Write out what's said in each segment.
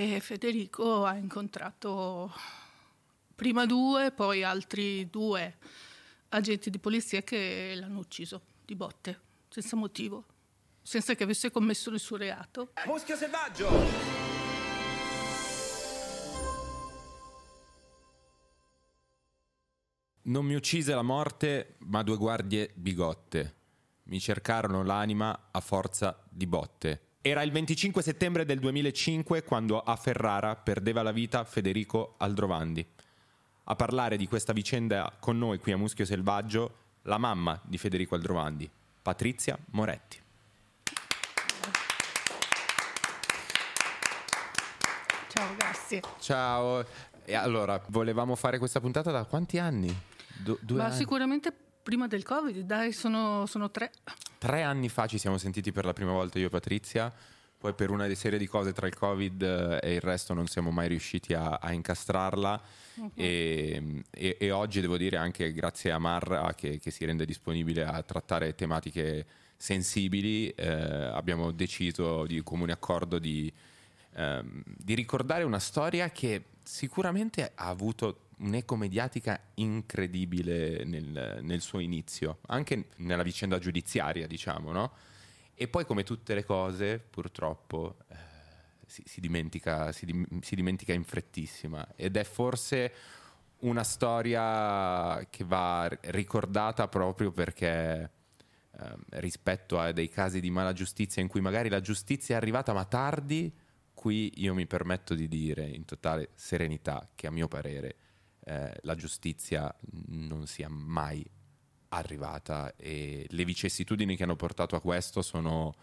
e Federico ha incontrato prima due, poi altri due agenti di polizia che l'hanno ucciso di botte, senza motivo, senza che avesse commesso nessun reato. Muschio selvaggio! Non mi uccise la morte, ma due guardie bigotte. Mi cercarono l'anima a forza di botte. Era il 25 settembre del 2005 quando a Ferrara perdeva la vita Federico Aldrovandi. A parlare di questa vicenda con noi qui a Muschio Selvaggio la mamma di Federico Aldrovandi, Patrizia Moretti. Ciao, grazie. Ciao, e allora volevamo fare questa puntata da quanti anni? Du- due Ma anni? sicuramente prima del Covid, dai, sono, sono tre. Tre anni fa ci siamo sentiti per la prima volta io e Patrizia, poi per una serie di cose tra il Covid eh, e il resto non siamo mai riusciti a, a incastrarla. E, e- e oggi devo dire anche grazie a Marra che, che si rende disponibile a trattare tematiche sensibili eh, abbiamo deciso di comune accordo di, ehm, di ricordare una storia che sicuramente ha avuto un'eco mediatica incredibile nel, nel suo inizio, anche nella vicenda giudiziaria, diciamo, no? E poi, come tutte le cose, purtroppo eh, si, si dimentica, si dim- si dimentica in frettissima. Ed è forse una storia che va ricordata proprio perché ehm, rispetto a dei casi di mala giustizia in cui magari la giustizia è arrivata ma tardi, qui io mi permetto di dire in totale serenità che a mio parere eh, la giustizia non sia mai arrivata e le vicissitudini che hanno portato a questo sono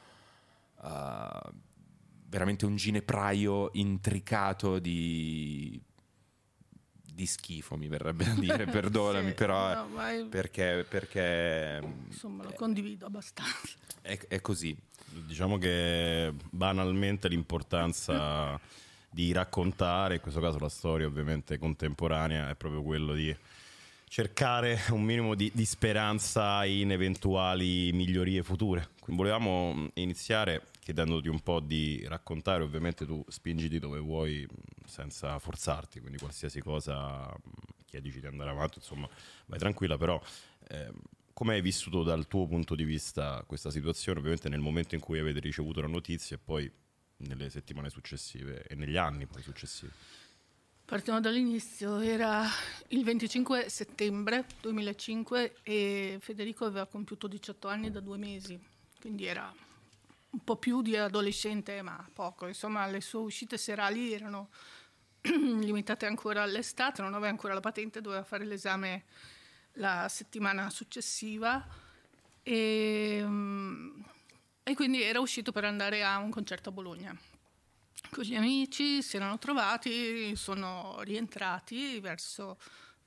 uh, veramente un ginepraio intricato di, di schifo, mi verrebbe da dire, perdonami, Sì, però no, è- perché, perché Insomma, lo condivido abbastanza. è, è così. Diciamo che banalmente l'importanza di raccontare, in questo caso la storia ovviamente contemporanea, è proprio quello di cercare un minimo di, di speranza in eventuali migliorie future. Quindi volevamo mh, iniziare chiedendoti un po' di raccontare, ovviamente tu spingiti dove vuoi mh, senza forzarti, quindi qualsiasi cosa mh, chiedici di andare avanti, insomma vai tranquilla, però ehm, come hai vissuto dal tuo punto di vista questa situazione, ovviamente nel momento in cui avete ricevuto la notizia e poi nelle settimane successive e negli anni poi successivi? Partiamo dall'inizio, era il 25 settembre 2005 e Federico aveva compiuto 18 anni da due mesi, quindi era un po' più di adolescente, ma poco. Insomma, le sue uscite serali erano limitate ancora all'estate, non aveva ancora la patente, doveva fare l'esame la settimana successiva e, mm, e quindi era uscito per andare a un concerto a Bologna con gli amici, si erano trovati, sono rientrati verso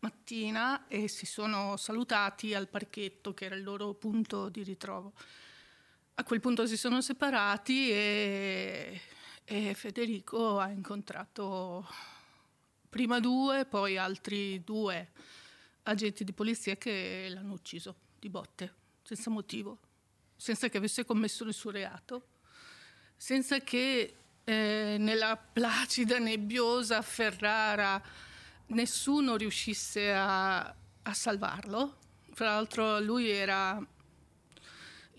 mattina e si sono salutati al parchetto che era il loro punto di ritrovo. A quel punto si sono separati e, e Federico ha incontrato prima due, poi altri due agenti di polizia che l'hanno ucciso di botte, senza motivo, senza che avesse commesso nessun reato, senza che eh, nella placida, nebbiosa Ferrara nessuno riuscisse a, a salvarlo. Fra l'altro lui era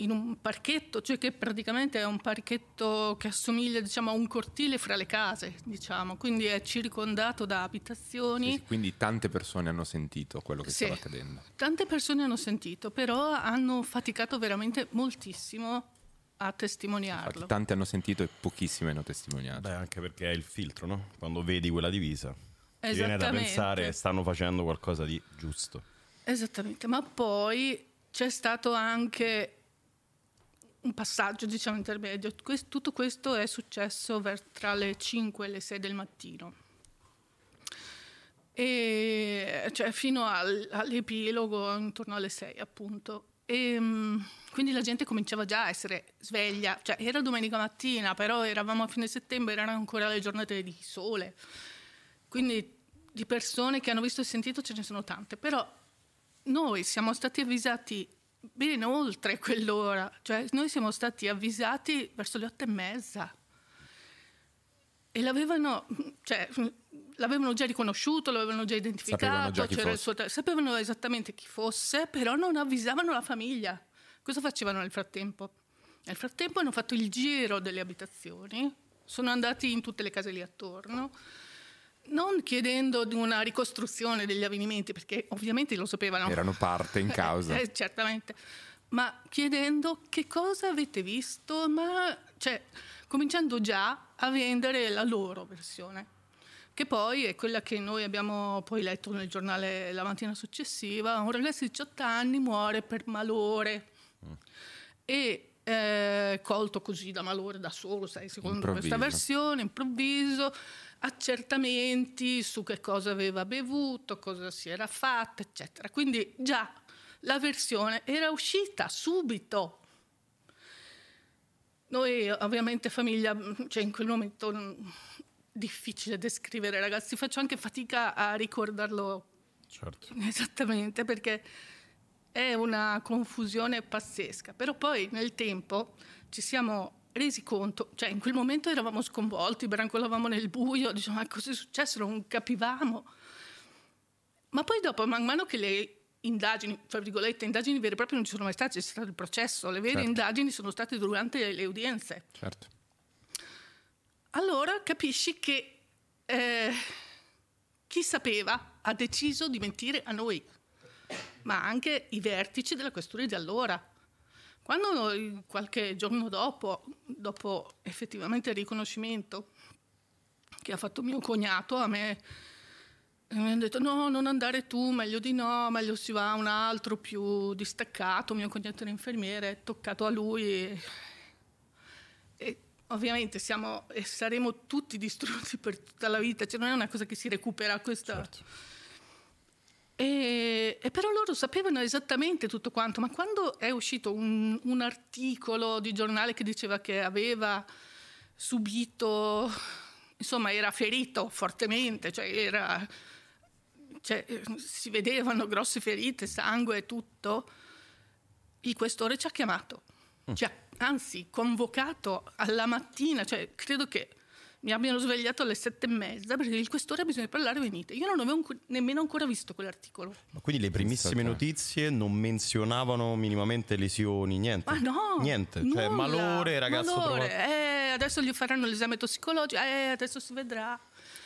in un parchetto, cioè che praticamente è un parchetto che assomiglia diciamo, a un cortile fra le case, diciamo. quindi è circondato da abitazioni. Sì, sì, quindi tante persone hanno sentito quello che Sì. stava accadendo. Tante persone hanno sentito, però hanno faticato veramente moltissimo a testimoniarlo. Infatti, tante hanno sentito e pochissime hanno testimoniato. Beh, anche perché è il filtro, no? Quando vedi quella divisa, ti viene da pensare stanno facendo qualcosa di giusto. Esattamente, ma poi c'è stato anche un passaggio, diciamo, intermedio. Quest- tutto questo è successo ver- tra le 5 e le 6 del mattino. E, cioè fino al- all'epilogo, intorno alle 6 appunto. E, mm, quindi la gente cominciava già a essere sveglia, cioè era domenica mattina, però eravamo a fine settembre, erano ancora le giornate di sole. Quindi di persone che hanno visto e sentito ce ne sono tante, però noi siamo stati avvisati ben oltre quell'ora, cioè noi siamo stati avvisati verso le otto e mezza. e l'avevano, cioè, l'avevano già riconosciuto, l'avevano già identificato, Sapevano già suo- sapevano esattamente chi fosse, però non avvisavano la famiglia. Cosa facevano nel frattempo? Nel frattempo hanno fatto il giro delle abitazioni, sono andati in tutte le case lì attorno, non chiedendo di una ricostruzione degli avvenimenti, perché ovviamente lo sapevano. Erano parte in causa. Eh, certamente, ma chiedendo che cosa avete visto, ma cioè, cominciando già a vendere la loro versione, che poi è quella che noi abbiamo poi letto nel giornale la mattina successiva. Un ragazzo di 18 anni muore per malore e eh, colto così da malore da solo, sai, secondo Improvviso. questa versione, improvviso, accertamenti su che cosa aveva bevuto, cosa si era fatta, eccetera. Quindi già la versione era uscita subito. Noi ovviamente famiglia, cioè in quel momento mm, difficile descrivere ragazzi, faccio anche fatica a ricordarlo Certo. Esattamente, perché è una confusione pazzesca. Però poi nel tempo ci siamo resi conto, cioè in quel momento eravamo sconvolti, brancolavamo nel buio, diciamo, ma cosa è successo? Non capivamo. Ma poi dopo, man mano che le indagini, tra virgolette, indagini vere e proprie non ci sono mai state, c'è stato il processo, le vere Certo. indagini sono state durante le udienze. Certo. Allora capisci che eh, chi sapeva ha deciso di mentire a noi, ma anche i vertici della questura di allora. Quando noi, qualche giorno dopo, dopo effettivamente il riconoscimento che ha fatto mio cognato a me, mi hanno detto no, non andare tu, meglio di no, meglio si va a un altro più distaccato, mio cognato era infermiere, è toccato a lui e, e ovviamente siamo e saremo tutti distrutti per tutta la vita, cioè non è una cosa che si recupera questa... Certo. E, e però loro sapevano esattamente tutto quanto, ma quando è uscito un, un articolo di giornale che diceva che aveva subito, insomma era ferito fortemente, cioè era, cioè, si vedevano grosse ferite, sangue e tutto, il questore ci ha chiamato, ci ha anzi convocato alla mattina, cioè credo che mi abbiano svegliato alle sette e mezza perché il questore ha bisogno di parlare, venite. Io non avevo nemmeno ancora visto quell'articolo. Ma quindi le primissime notizie non menzionavano minimamente lesioni, niente? Ma no! Niente, nulla, cioè malore, ragazzo malore. Eh, adesso gli faranno l'esame tossicologico, eh, adesso si vedrà.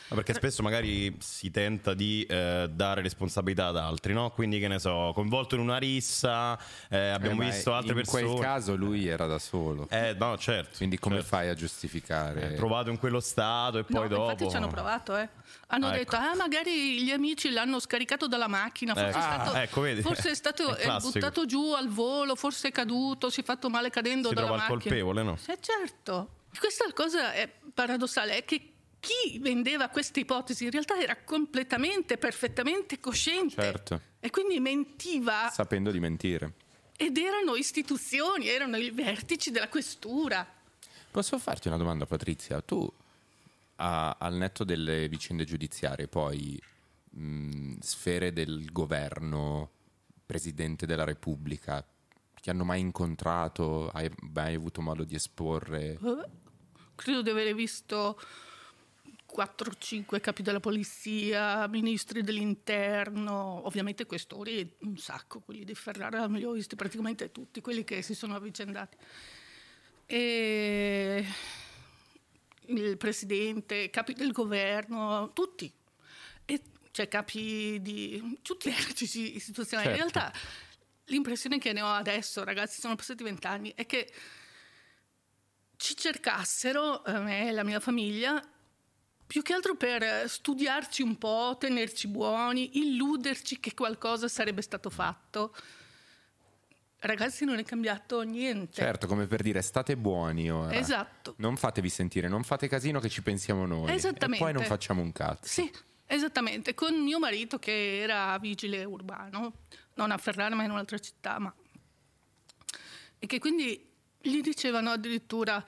Ma perché spesso magari si tenta di eh, dare responsabilità ad altri, no? Quindi che ne so, coinvolto in una rissa, eh, abbiamo Eh, visto altre in persone. quel caso lui era da solo. Eh, no, certo. Quindi come certo. fai a giustificare? Eh, trovato in quello stato e poi no, dopo. infatti ci hanno provato, eh. Hanno Ah, detto, ecco. ah, magari gli amici l'hanno scaricato dalla macchina, forse, Ecco. è, stato, Ah, ecco, vedi? forse è stato È eh, buttato giù al volo, forse è caduto, si è fatto male cadendo Si dalla trova il macchina. colpevole, no? Eh, certo. Questa cosa è paradossale, è che chi vendeva queste ipotesi in realtà era completamente, perfettamente cosciente. Certo. E quindi mentiva Sapendo di mentire. ed erano istituzioni, erano i vertici della questura. Posso farti una domanda, Patrizia? Tu, a- al netto delle vicende giudiziarie, poi mh, sfere del governo, presidente della Repubblica, ti hanno mai incontrato? Hai mai avuto modo di esporre? Eh, Credo di aver visto 4-5 capi della polizia, ministri dell'interno, ovviamente questori un sacco, quelli di Ferrara li ho visti praticamente tutti, quelli che si sono avvicendati. E il presidente, capi del governo, tutti. E, cioè capi di tutti i vertici istituzionali. In Certo. realtà l'impressione che ne ho adesso, ragazzi, sono passati vent'anni, è che ci cercassero, a me e la mia famiglia, più che altro per studiarci un po', tenerci buoni, illuderci che qualcosa sarebbe stato fatto. Ragazzi, non è cambiato niente. Certo, come per dire state buoni ora. Esatto. Non fatevi sentire, non fate casino che ci pensiamo noi. Esattamente. E poi non facciamo un cazzo. Sì, esattamente. Con mio marito che era vigile urbano, non a Ferrara ma in un'altra città, ma... e che quindi gli dicevano addirittura,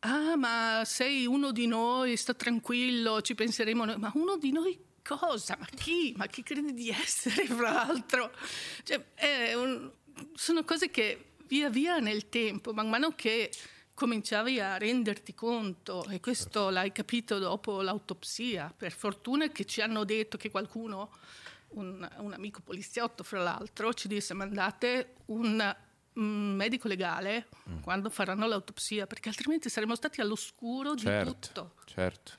ah ma sei uno di noi, sta tranquillo, ci penseremo noi, ma uno di noi cosa? Ma chi? Ma chi credi di essere, fra l'altro? Cioè, un- sono cose che via via nel tempo, man mano che cominciavi a renderti conto, e questo certo. l'hai capito dopo l'autopsia, per fortuna che ci hanno detto che qualcuno, un, un amico poliziotto fra l'altro, ci disse mandate un medico legale mm. quando faranno l'autopsia, perché altrimenti saremmo stati all'oscuro certo, di tutto. Certo.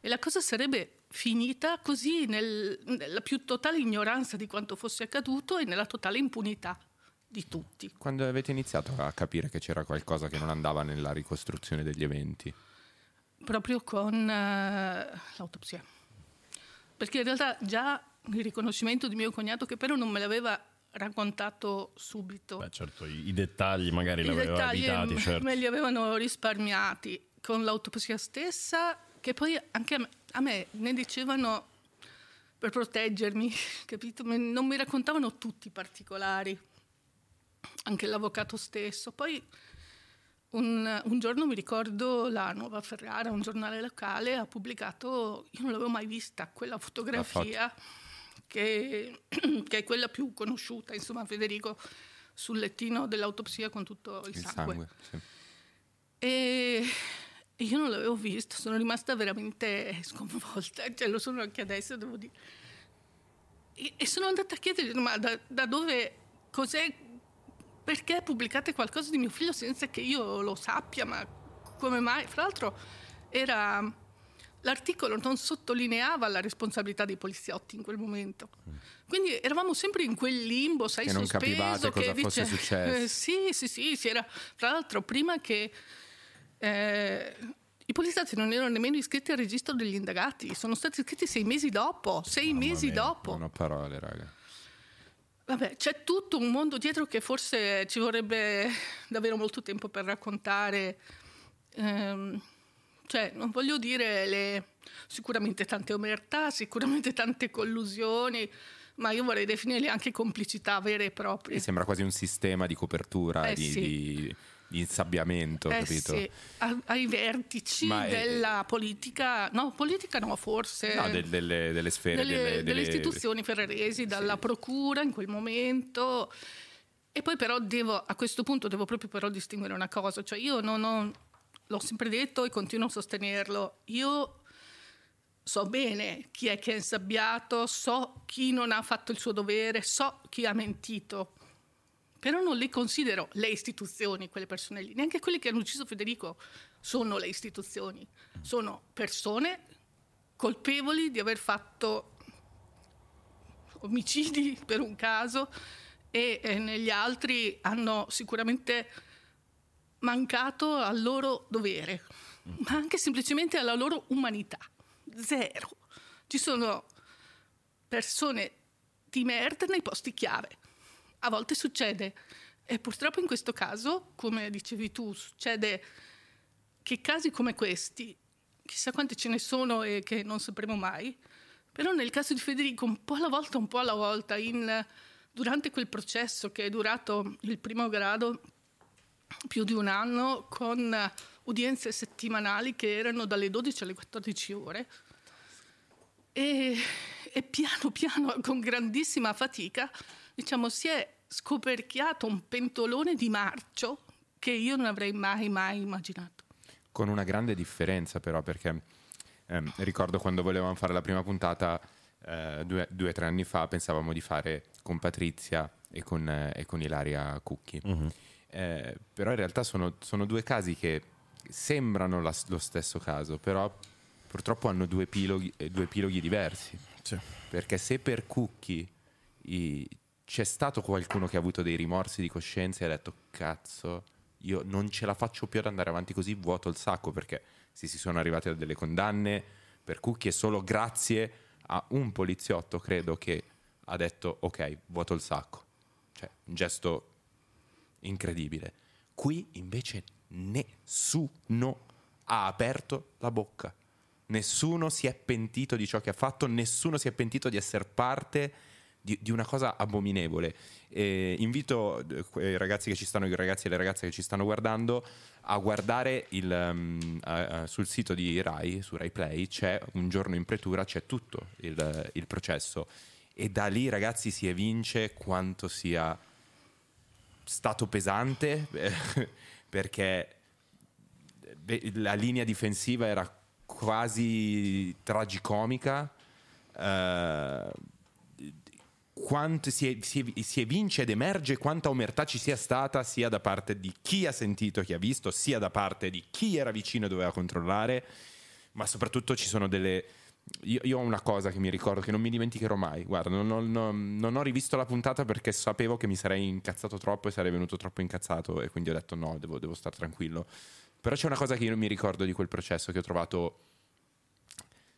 E la cosa sarebbe finita così nel, nella più totale ignoranza di quanto fosse accaduto e nella totale impunità di tutti. Quando avete iniziato a capire che c'era qualcosa che non andava nella ricostruzione degli eventi? Proprio con uh, l'autopsia. Perché in realtà già il riconoscimento di mio cognato, che però non me l'aveva raccontato subito. Beh, certo, i, i dettagli magari I l'aveva evitati, certo. me li avevano risparmiati. Con l'autopsia stessa, che poi anche a me, a me ne dicevano per proteggermi, capito? Non mi raccontavano tutti i particolari, anche l'avvocato stesso. Poi un, un, giorno mi ricordo la Nuova Ferrara, un giornale locale, ha pubblicato, io non l'avevo mai vista, quella fotografia che, che, è quella più conosciuta, insomma Federico sul lettino dell'autopsia con tutto il, il sangue. sangue sì. E io non l'avevo visto, sono rimasta veramente sconvolta, cioè, lo sono anche adesso, devo dire. E, e sono andata a chiedere, ma da, da, dove, cos'è, perché pubblicate qualcosa di mio figlio senza che io lo sappia, ma come mai? Fra l'altro era... L'articolo non sottolineava la responsabilità dei poliziotti in quel momento. Quindi eravamo sempre in quel limbo, sai, che non sospeso. capivate cosa fosse successo. Eh, sì, sì, sì, sì era, tra l'altro prima che eh, I poliziotti non erano nemmeno iscritti al registro degli indagati, sono stati iscritti sei mesi dopo. Sei Mamma mesi mia, dopo. Non ho parole, raga. Vabbè, c'è tutto un mondo dietro che forse ci vorrebbe davvero molto tempo per raccontare. Ehm, cioè, non voglio dire le, sicuramente tante omertà, sicuramente tante collusioni, ma io vorrei definirle anche complicità vere e proprie. Mi sembra quasi un sistema di copertura, Eh, di, sì. di- di insabbiamento, Eh capito? sì, a- ai vertici Ma è- della politica, no, politica no, forse. No, del- delle, delle sfere, delle, delle, delle istituzioni ferraresi, dalla Sì. procura in quel momento. E poi però devo, a questo punto devo proprio però distinguere una cosa, cioè io non ho, l'ho sempre detto e continuo a sostenerlo, io so bene chi è che è insabbiato, so chi non ha fatto il suo dovere, so chi ha mentito, però non le considero le istituzioni, quelle persone lì, neanche quelli che hanno ucciso Federico sono le istituzioni, sono persone colpevoli di aver fatto omicidi per un caso e eh, negli altri hanno sicuramente mancato al loro dovere, ma anche semplicemente alla loro umanità. Zero. Ci sono persone di merda nei posti chiave. A volte succede. E purtroppo in questo caso, come dicevi tu, succede che casi come questi, chissà quanti ce ne sono e che non sapremo mai, però nel caso di Federico, un po' alla volta, un po' alla volta, in- durante quel processo che è durato il primo grado più di un anno, con udienze settimanali che erano dalle 12 alle 14 ore, e, e piano piano, con grandissima fatica, diciamo, si è scoperchiato un pentolone di marcio che io non avrei mai, mai immaginato. Con una grande differenza però, perché ehm, ricordo quando volevamo fare la prima puntata, eh, due o tre anni fa, pensavamo di fare con Patrizia e con, eh, e con Ilaria Cucchi. Eh, però in realtà sono, sono due casi che sembrano la- lo stesso caso, però purtroppo hanno due epiloghi, eh, due epiloghi diversi. Sì. Perché se per Cucchi i- c'è stato qualcuno che ha avuto dei rimorsi di coscienza e ha detto cazzo, io non ce la faccio più ad andare avanti così, vuoto il sacco perché se si sono arrivati a delle condanne per Cucchi è solo grazie a un poliziotto, credo, che ha detto ok, vuoto il sacco. Cioè, un gesto incredibile. Qui invece nessuno ha aperto la bocca. Nessuno si è pentito di ciò che ha fatto, nessuno si è pentito di essere parte di, di una cosa abominevole. E invito eh, i ragazzi che ci stanno, i ragazzi e le ragazze che ci stanno guardando a guardare il, um, a- sul sito di Rai, su Rai Play, c'è un giorno in pretura, c'è tutto il, il processo. E da lì, ragazzi, si evince quanto sia stato pesante eh, perché la linea difensiva era quasi tragicomica. Uh, quanto si, si, si, evince ed emerge quanta omertà ci sia stata sia da parte di chi ha sentito, chi ha visto, sia da parte di chi era vicino e doveva controllare, ma soprattutto ci sono delle... Io, io ho una cosa che mi ricordo, che non mi dimenticherò mai. Guarda, non non, non ho, rivisto la puntata perché sapevo che mi sarei incazzato troppo e sarei venuto troppo incazzato e quindi ho detto no, devo, devo stare tranquillo. Però c'è una cosa che io non mi ricordo di quel processo che ho trovato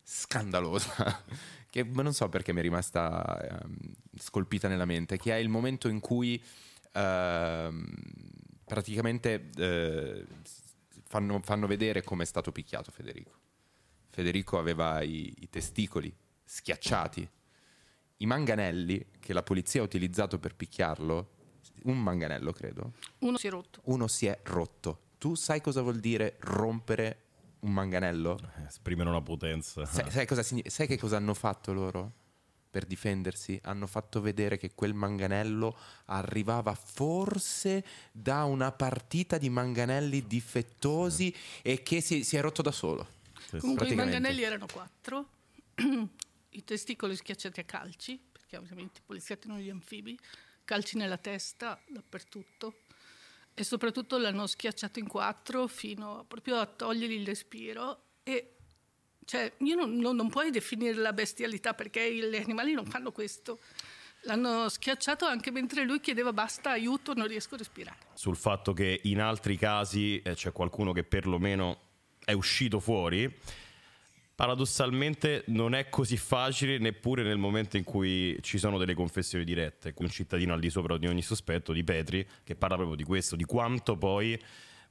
scandalosa che non so perché mi è rimasta eh, scolpita nella mente, che è il momento in cui eh, praticamente eh, fanno, fanno, vedere come è stato picchiato Federico. Federico aveva i, i testicoli schiacciati, i manganelli che la polizia ha utilizzato per picchiarlo, un manganello credo. Uno si è rotto. Uno si è rotto. Tu sai cosa vuol dire rompere un manganello. Esprimere una potenza. Sai, sai, cosa, sai che cosa hanno fatto loro? per difendersi, hanno fatto vedere che quel manganello arrivava forse da una partita di manganelli difettosi e che si, si è rotto da solo. Comunque i manganelli erano quattro, i testicoli schiacciati a calci, perché ovviamente i poliziotti non gli anfibi, calci nella testa dappertutto, e soprattutto l'hanno schiacciato in quattro fino proprio a togliergli il respiro e cioè, io non, non, non puoi definire la bestialità perché gli animali non fanno questo. L'hanno schiacciato anche mentre lui chiedeva basta, aiuto, non riesco a respirare. Sul fatto che in altri casi eh, c'è qualcuno che perlomeno è uscito fuori, Paradossalmente non è così facile neppure nel momento in cui ci sono delle confessioni dirette. Un cittadino al di sopra di ogni sospetto, di Petri, che parla proprio di questo, di quanto poi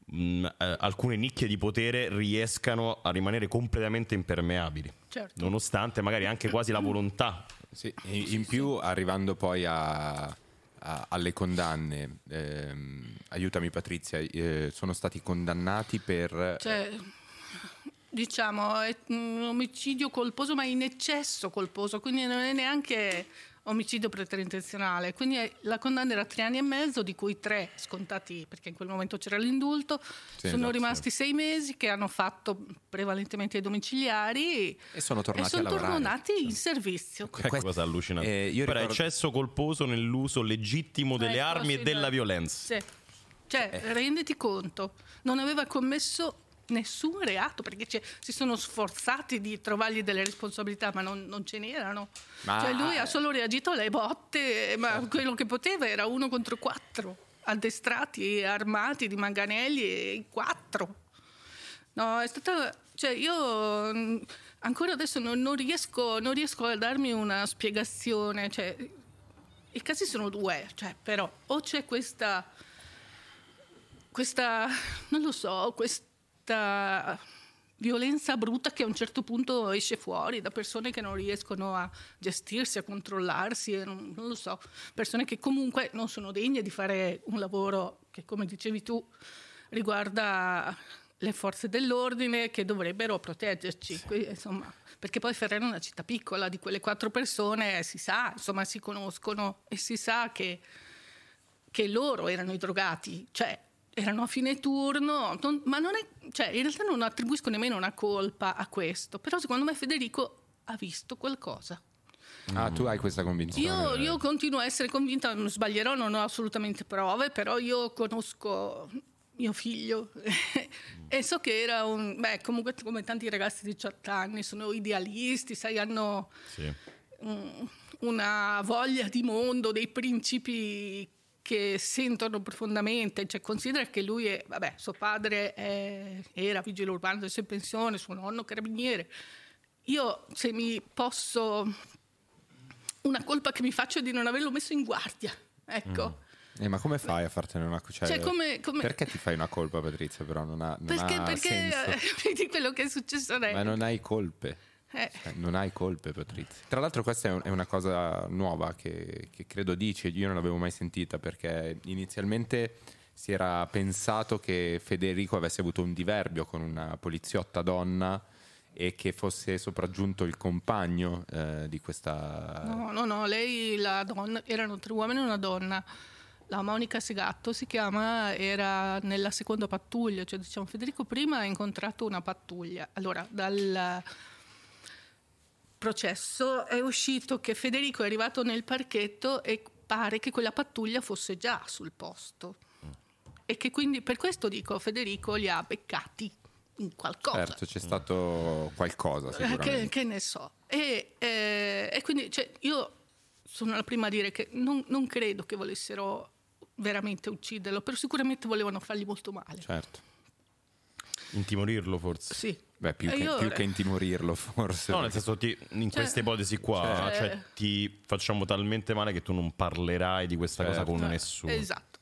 mh, eh, alcune nicchie di potere riescano a rimanere completamente impermeabili, certo. nonostante magari anche quasi la volontà. Sì, in, in più arrivando poi a, a, alle condanne, ehm, aiutami Patrizia, eh, sono stati condannati per... Cioè diciamo, è un omicidio colposo, ma in eccesso colposo, quindi non è neanche omicidio preterintenzionale. Quindi la condanna era tre anni e mezzo, di cui tre scontati perché in quel momento c'era l'indulto. Sì, sono esatto. rimasti sei mesi che hanno fatto prevalentemente i domiciliari e sono tornati, e sono tornati in servizio. Ecco cosa allucinante. Eh, io ricordo... eccesso colposo nell'uso legittimo delle ecco, armi sì, e della violenza. Sì. Cioè, eh. renditi conto, non aveva commesso nessun reato perché si sono sforzati di trovargli delle responsabilità ma non, non ce n'erano. Ma... cioè lui ha solo reagito alle botte ma certo. quello che poteva era uno contro quattro addestrati e armati di manganelli e quattro. No è stata cioè io mm, ancora adesso non, non, riesco, non riesco a darmi una spiegazione cioè i casi sono due cioè però o c'è questa questa non lo so questa questa violenza brutta che a un certo punto esce fuori da persone che non riescono a gestirsi, a controllarsi, non, non, lo so, persone che comunque non sono degne di fare un lavoro che, come dicevi tu, riguarda le forze dell'ordine che dovrebbero proteggerci. Sì. Qui, insomma, perché poi Ferrara è una città piccola, di quelle quattro persone si sa, insomma, si conoscono e si sa che, che loro erano i drogati, cioè erano a fine turno, non, ma non è, cioè, in realtà non attribuisco nemmeno una colpa a questo, però secondo me Federico ha visto qualcosa. Ah, tu hai questa convinzione? Io, io continuo a essere convinta, non sbaglierò, non ho assolutamente prove, però io conosco mio figlio e so che era un, beh, comunque come tanti ragazzi di 18 anni, sono idealisti, sai, hanno sì. una voglia di mondo, dei principi che sentono profondamente, cioè considera che lui è, vabbè, suo padre è, era vigile urbano, adesso in pensione, suo nonno carabiniere. Io se mi posso, una colpa che mi faccio è di non averlo messo in guardia, ecco. Mm. Eh, ma come fai a fartene una colpa? Cioè, cioè, come, come... Perché ti fai una colpa, Patrizia? Però non ha, non perché, ha perché vedi quello che è successo a lei. Ma non hai colpe. Eh. Cioè, non hai colpe, Patrizia. Tra l'altro, questa è, una cosa nuova che, che credo dici, io non l'avevo mai sentita perché inizialmente si era pensato che Federico avesse avuto un diverbio con una poliziotta donna e che fosse sopraggiunto il compagno eh, di questa... No, no, no, lei, la donna, erano tre uomini e una donna. la Monica Segatto si chiama, era nella seconda pattuglia, cioè diciamo Federico prima ha incontrato una pattuglia. Allora, dal processo è uscito che Federico è arrivato nel parchetto e pare che quella pattuglia fosse già sul posto. E che quindi per questo dico Federico li ha beccati in qualcosa. Certo, c'è stato qualcosa Eh, sicuramente. Che, che ne so. E, eh, e quindi cioè, io sono la prima a dire che non, non credo che volessero veramente ucciderlo, però sicuramente volevano fargli molto male. Certo. Intimorirlo forse. Sì. Beh, più, E che, più che intimorirlo forse. No, nel senso, ti- in Cioè- questa ipotesi qua, Cioè- cioè, ti facciamo talmente male che tu non parlerai di questa cosa Certo. con Eh, nessuno. Esatto.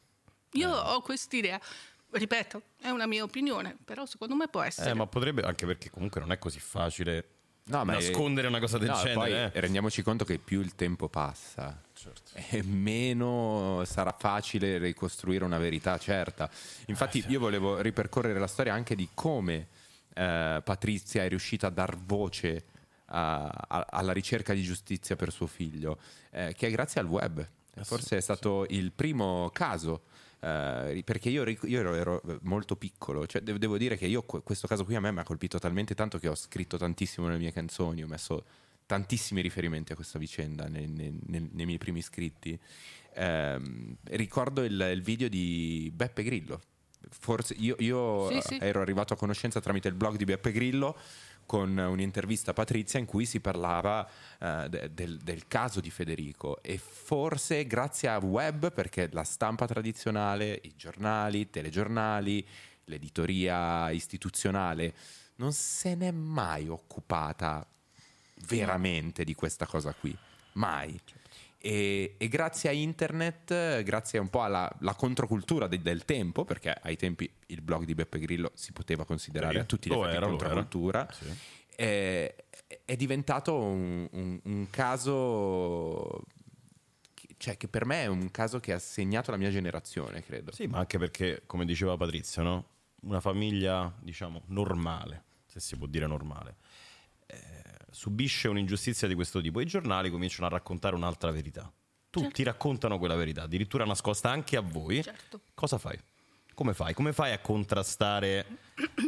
Io ho quest'idea, ripeto, è una mia opinione, però secondo me può essere. Eh, ma potrebbe, anche perché comunque non è così facile No, ma è- nascondere una cosa del No, genere. Poi eh. rendiamoci conto che più il tempo passa, Certo. e meno sarà facile ricostruire una verità certa. Infatti, io volevo ripercorrere la storia anche di come eh, Patrizia è riuscita a dar voce a- a- alla ricerca di giustizia per suo figlio, eh, che è grazie al web. Forse è stato il primo caso. eh, perché io, io ero, ero molto piccolo, cioè, devo, devo dire che io que- questo caso qui a me mi ha colpito talmente tanto che ho scritto tantissimo nelle mie canzoni, ho messo tantissimi riferimenti a questa vicenda nei, nei- nei- nei miei primi scritti. Ehm, ricordo il, il video di Beppe Grillo. Forse io, io, Sì, eh, sì. ero arrivato a conoscenza tramite il blog di Beppe Grillo con un'intervista a Patrizia in cui si parlava de- del, del caso di Federico e forse grazie a web perché la stampa tradizionale, i giornali, i telegiornali, l'editoria istituzionale non se n'è mai occupata veramente di questa cosa qui, mai. E, e grazie a internet, eh, grazie un po' alla la controcultura de- del tempo, perché ai tempi il blog di Beppe Grillo si poteva considerare Sì, a tutti gli lo effetti era, controcultura, era. Sì. è, è diventato un, un- un caso, cioè che per me è un caso che ha segnato la mia generazione, credo. Sì, ma anche perché, come diceva Patrizia, no? una famiglia, diciamo, normale, se si può dire normale, eh, subisce un'ingiustizia di questo tipo. I giornali cominciano a raccontare un'altra verità. Tutti Certo. raccontano quella verità, addirittura nascosta anche a voi. Certo. Cosa fai? Come fai? Come fai a contrastare,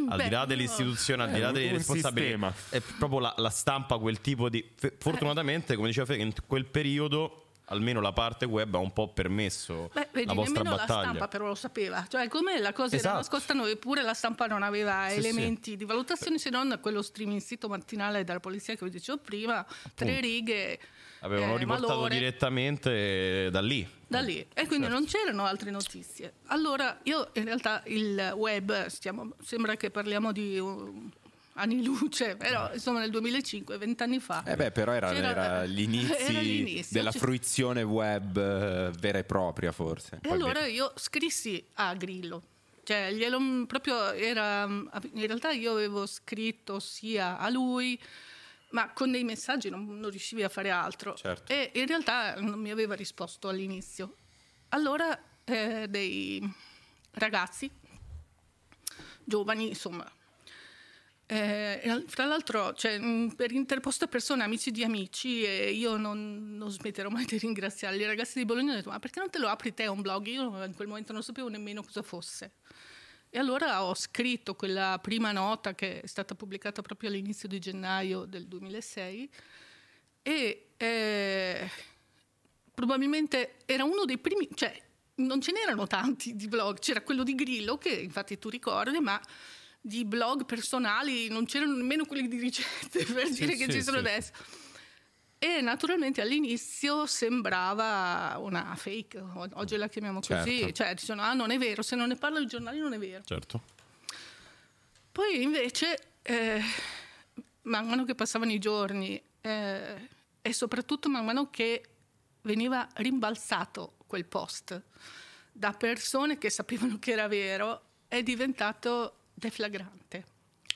al Beh, di là io- dell'istituzione, al di Eh, là delle responsabilità, sistema. è proprio la, la stampa, quel tipo di... Fortunatamente, come diceva Fede, in quel periodo almeno la parte web ha un po' permesso Beh, vedi, la vostra nemmeno battaglia. la stampa però lo sapeva, cioè come la cosa Esatto. era nascosta a noi, eppure la stampa non aveva Sì, elementi di valutazione se non quello streaming sito mattinale della polizia che vi dicevo prima, tre righe, Avevano eh, riportato malore. direttamente da lì. da lì e quindi Certo. non c'erano altre notizie. Allora io in realtà il web, stiamo, sembra che parliamo di uh, anni luce, però insomma nel 2005, vent'anni fa. Eh beh, però era, era l'inizio, della cioè- fruizione web eh, vera e propria, forse. E allora beh, io scrissi a Grillo, cioè glielo proprio era, in realtà io avevo scritto sia a lui, ma con dei messaggi non, non riuscivi a fare altro. Certo. E in realtà non mi aveva risposto all'inizio. Allora eh, dei ragazzi, giovani, insomma, eh, fra l'altro, cioè, mh, per interposta persona, amici di amici, e io non, non smetterò mai di ringraziarli. I ragazzi di Bologna hanno detto: Ma perché non te lo apri te un blog? Io in quel momento non sapevo nemmeno cosa fosse. E allora ho scritto quella prima nota che è stata pubblicata proprio all'inizio di gennaio del 2006 e eh, probabilmente era uno dei primi, cioè non ce n'erano tanti di blog, c'era quello di Grillo che infatti tu ricordi, ma di blog personali non c'erano nemmeno quelli di ricette per dire che sì, ci sono sì. adesso. E naturalmente all'inizio sembrava una fake, oggi la chiamiamo così, Certo. cioè dicono ah non è vero, se non ne parla il giornale non è vero. Certo. Poi invece, eh, man mano che passavano i giorni eh, e soprattutto man mano che veniva rimbalzato quel post da persone che sapevano che era vero, è diventato deflagrante.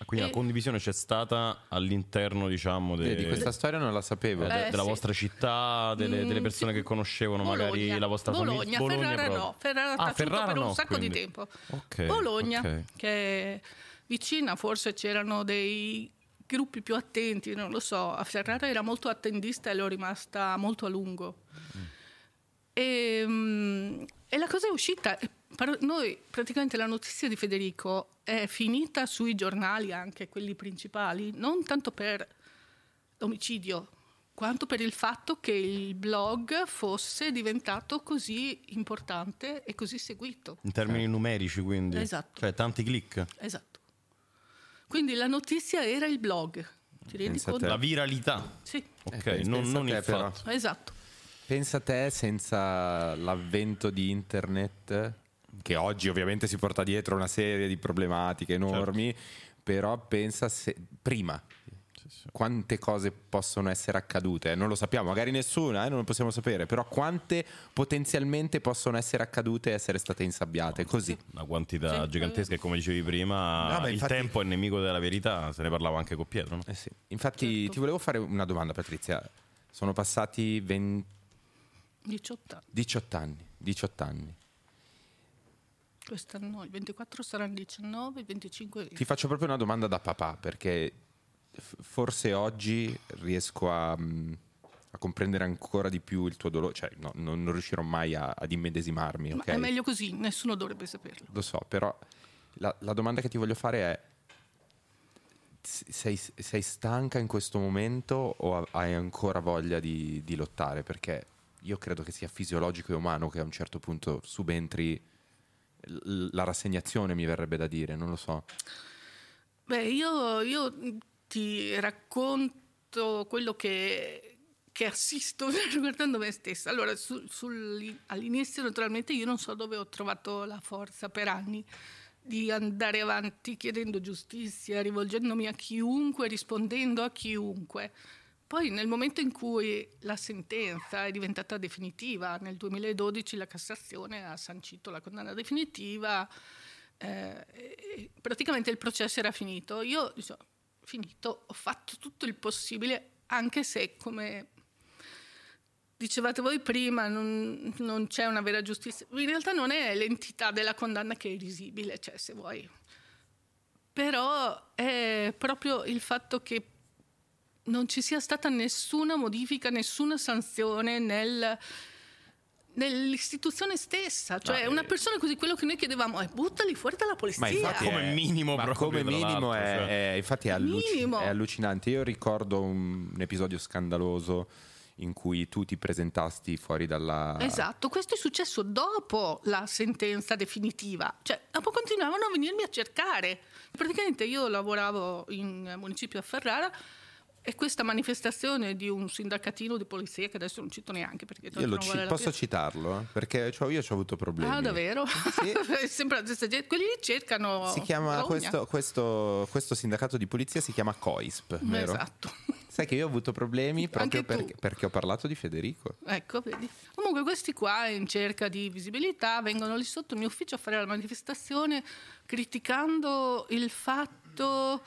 Quindi E- la condivisione c'è stata all'interno, diciamo, de- vedi, questa storia non la sapevo. de- Eh, della sì. vostra città, delle, delle Mm, persone sì. che conoscevano magari Bologna. la vostra Bologna, famiglia. Ferrara proprio. no, Ferrara Ah, Ferrara per un no, sacco quindi. di tempo. Ok, Bologna, ok. che è vicina, forse c'erano dei gruppi più attenti, non lo so. A Ferrara era molto attendista e l'ho rimasta molto a lungo. Mm. E, mm, E la cosa è uscita, noi praticamente la notizia di Federico è finita sui giornali, anche quelli principali, non tanto per l'omicidio, quanto per il fatto che il blog fosse diventato così importante e così seguito. In termini eh. numerici, quindi? Esatto. Cioè tanti click? Esatto. Quindi la notizia era il blog. Ti rendi conto? La viralità? Sì. Ok, eh, non, non il fatto. Esatto. Pensa a te senza l'avvento di internet, che oggi ovviamente si porta dietro una serie di problematiche enormi, certo. però pensa se, prima, quante cose possono essere accadute. Non lo sappiamo, magari nessuna, eh, non lo possiamo sapere, però quante potenzialmente possono essere accadute e essere state insabbiate. Così. Una quantità sì. gigantesca e come dicevi prima, no, beh, il infatti... tempo è il nemico della verità, se ne parlava anche con Pietro. No? Eh sì. Infatti certo. ti volevo fare una domanda Patrizia. Sono passati 20... 18 anni. 18 anni. 18 anni. Quest'anno il 24 saranno 19, il 25... Ti faccio proprio una domanda da papà perché forse oggi riesco a, a, comprendere ancora di più il tuo dolore, cioè no, non, non, riuscirò mai a, ad immedesimarmi. Okay? è meglio così, nessuno dovrebbe saperlo. Lo so, però la, la domanda che ti voglio fare è, sei, sei, stanca in questo momento o hai ancora voglia di, di lottare? Perché io credo che sia fisiologico e umano che a un certo punto subentri la rassegnazione, mi verrebbe da dire, non lo so. Beh, io, io ti racconto quello che, che assisto guardando me stessa. Allora, su, sul, all'inizio naturalmente io non so dove ho trovato la forza per anni di andare avanti chiedendo giustizia, rivolgendomi a chiunque, rispondendo a chiunque. Poi nel momento in cui la sentenza è diventata definitiva, nel 2012 la Cassazione ha sancito la condanna definitiva, eh, praticamente il processo era finito. Io diciamo, finito, ho fatto tutto il possibile, anche se come dicevate voi prima non, non, c'è una vera giustizia. In realtà non è l'entità della condanna che è risibile, cioè se vuoi. Però è proprio il fatto che non ci sia stata nessuna modifica, nessuna sanzione nel nell'istituzione stessa, cioè no, una persona così quello che noi chiedevamo è buttali fuori dalla polizia. Ma infatti come minimo, ma come minimo è, cioè. è, infatti è, alluc- è, allucinante. Io ricordo un, un episodio scandaloso in cui tu ti presentasti fuori dalla... Esatto, questo è successo dopo la sentenza definitiva, cioè dopo continuavano a venirmi a cercare. Praticamente io lavoravo in municipio a Ferrara e questa manifestazione di un sindacatino di polizia che adesso non cito neanche perché io lo ci, posso citarlo eh? perché cioè, io ho avuto problemi ah davvero? Sì. sembra la stessa gente quelli lì cercano si chiama questo, questo, questo, sindacato di polizia si chiama COISP vero? esatto sai che io ho avuto problemi proprio perché, perché, ho parlato di Federico ecco vedi comunque questi qua in cerca di visibilità vengono lì sotto il mio ufficio a fare la manifestazione criticando il fatto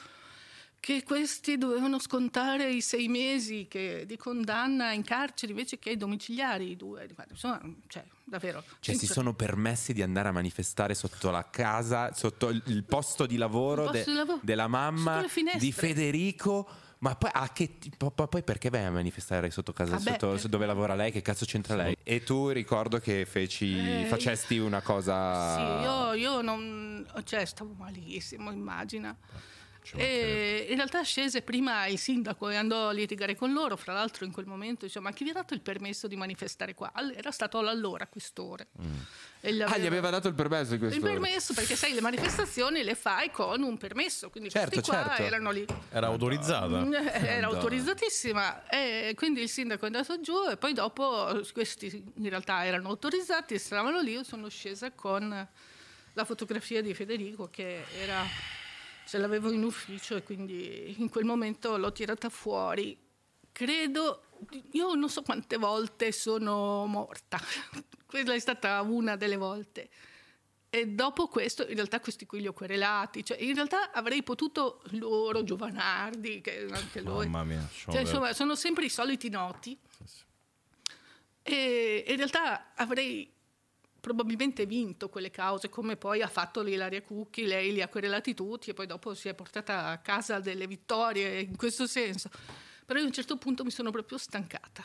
che questi dovevano scontare i sei mesi che, di condanna in carcere invece che i domiciliari, i due. Insomma, cioè, davvero. Cioè, si sono permessi di andare a manifestare sotto la casa, sotto il posto di lavoro, posto de, di lavoro della mamma di Federico. Ma poi, ah, che, poi, perché vai a manifestare sotto casa Vabbè, sotto, per... dove lavora lei? Che cazzo c'entra lei? E tu ricordo che feci, eh, facesti una cosa. Sì, io, io non. cioè, stavo malissimo, immagina. E in realtà scese prima il sindaco e andò a litigare con loro, fra l'altro in quel momento diceva ma chi vi ha dato il permesso di manifestare qua? Era stato l'allora questore. Mm. Gli ah, gli aveva dato il permesso di questo? Il permesso perché sai le manifestazioni le fai con un permesso, quindi certo, questi qua certo. erano lì. Era autorizzata? Mm, era autorizzatissima e quindi il sindaco è andato giù e poi dopo questi in realtà erano autorizzati, stavano lì, io sono scesa con la fotografia di Federico che era ce l'avevo in ufficio e quindi in quel momento l'ho tirata fuori. Credo, io non so quante volte sono morta, quella è stata una delle volte. E dopo questo, in realtà questi qui li ho querelati, cioè in realtà avrei potuto loro, Giovanardi, che anche lui. Mamma mia, cioè, insomma, sono sempre i soliti noti. Sì, sì. E in realtà avrei probabilmente vinto quelle cause, come poi ha fatto Ilaria Cucchi, lei li ha querelati tutti e poi dopo si è portata a casa delle vittorie in questo senso. Però io a un certo punto mi sono proprio stancata.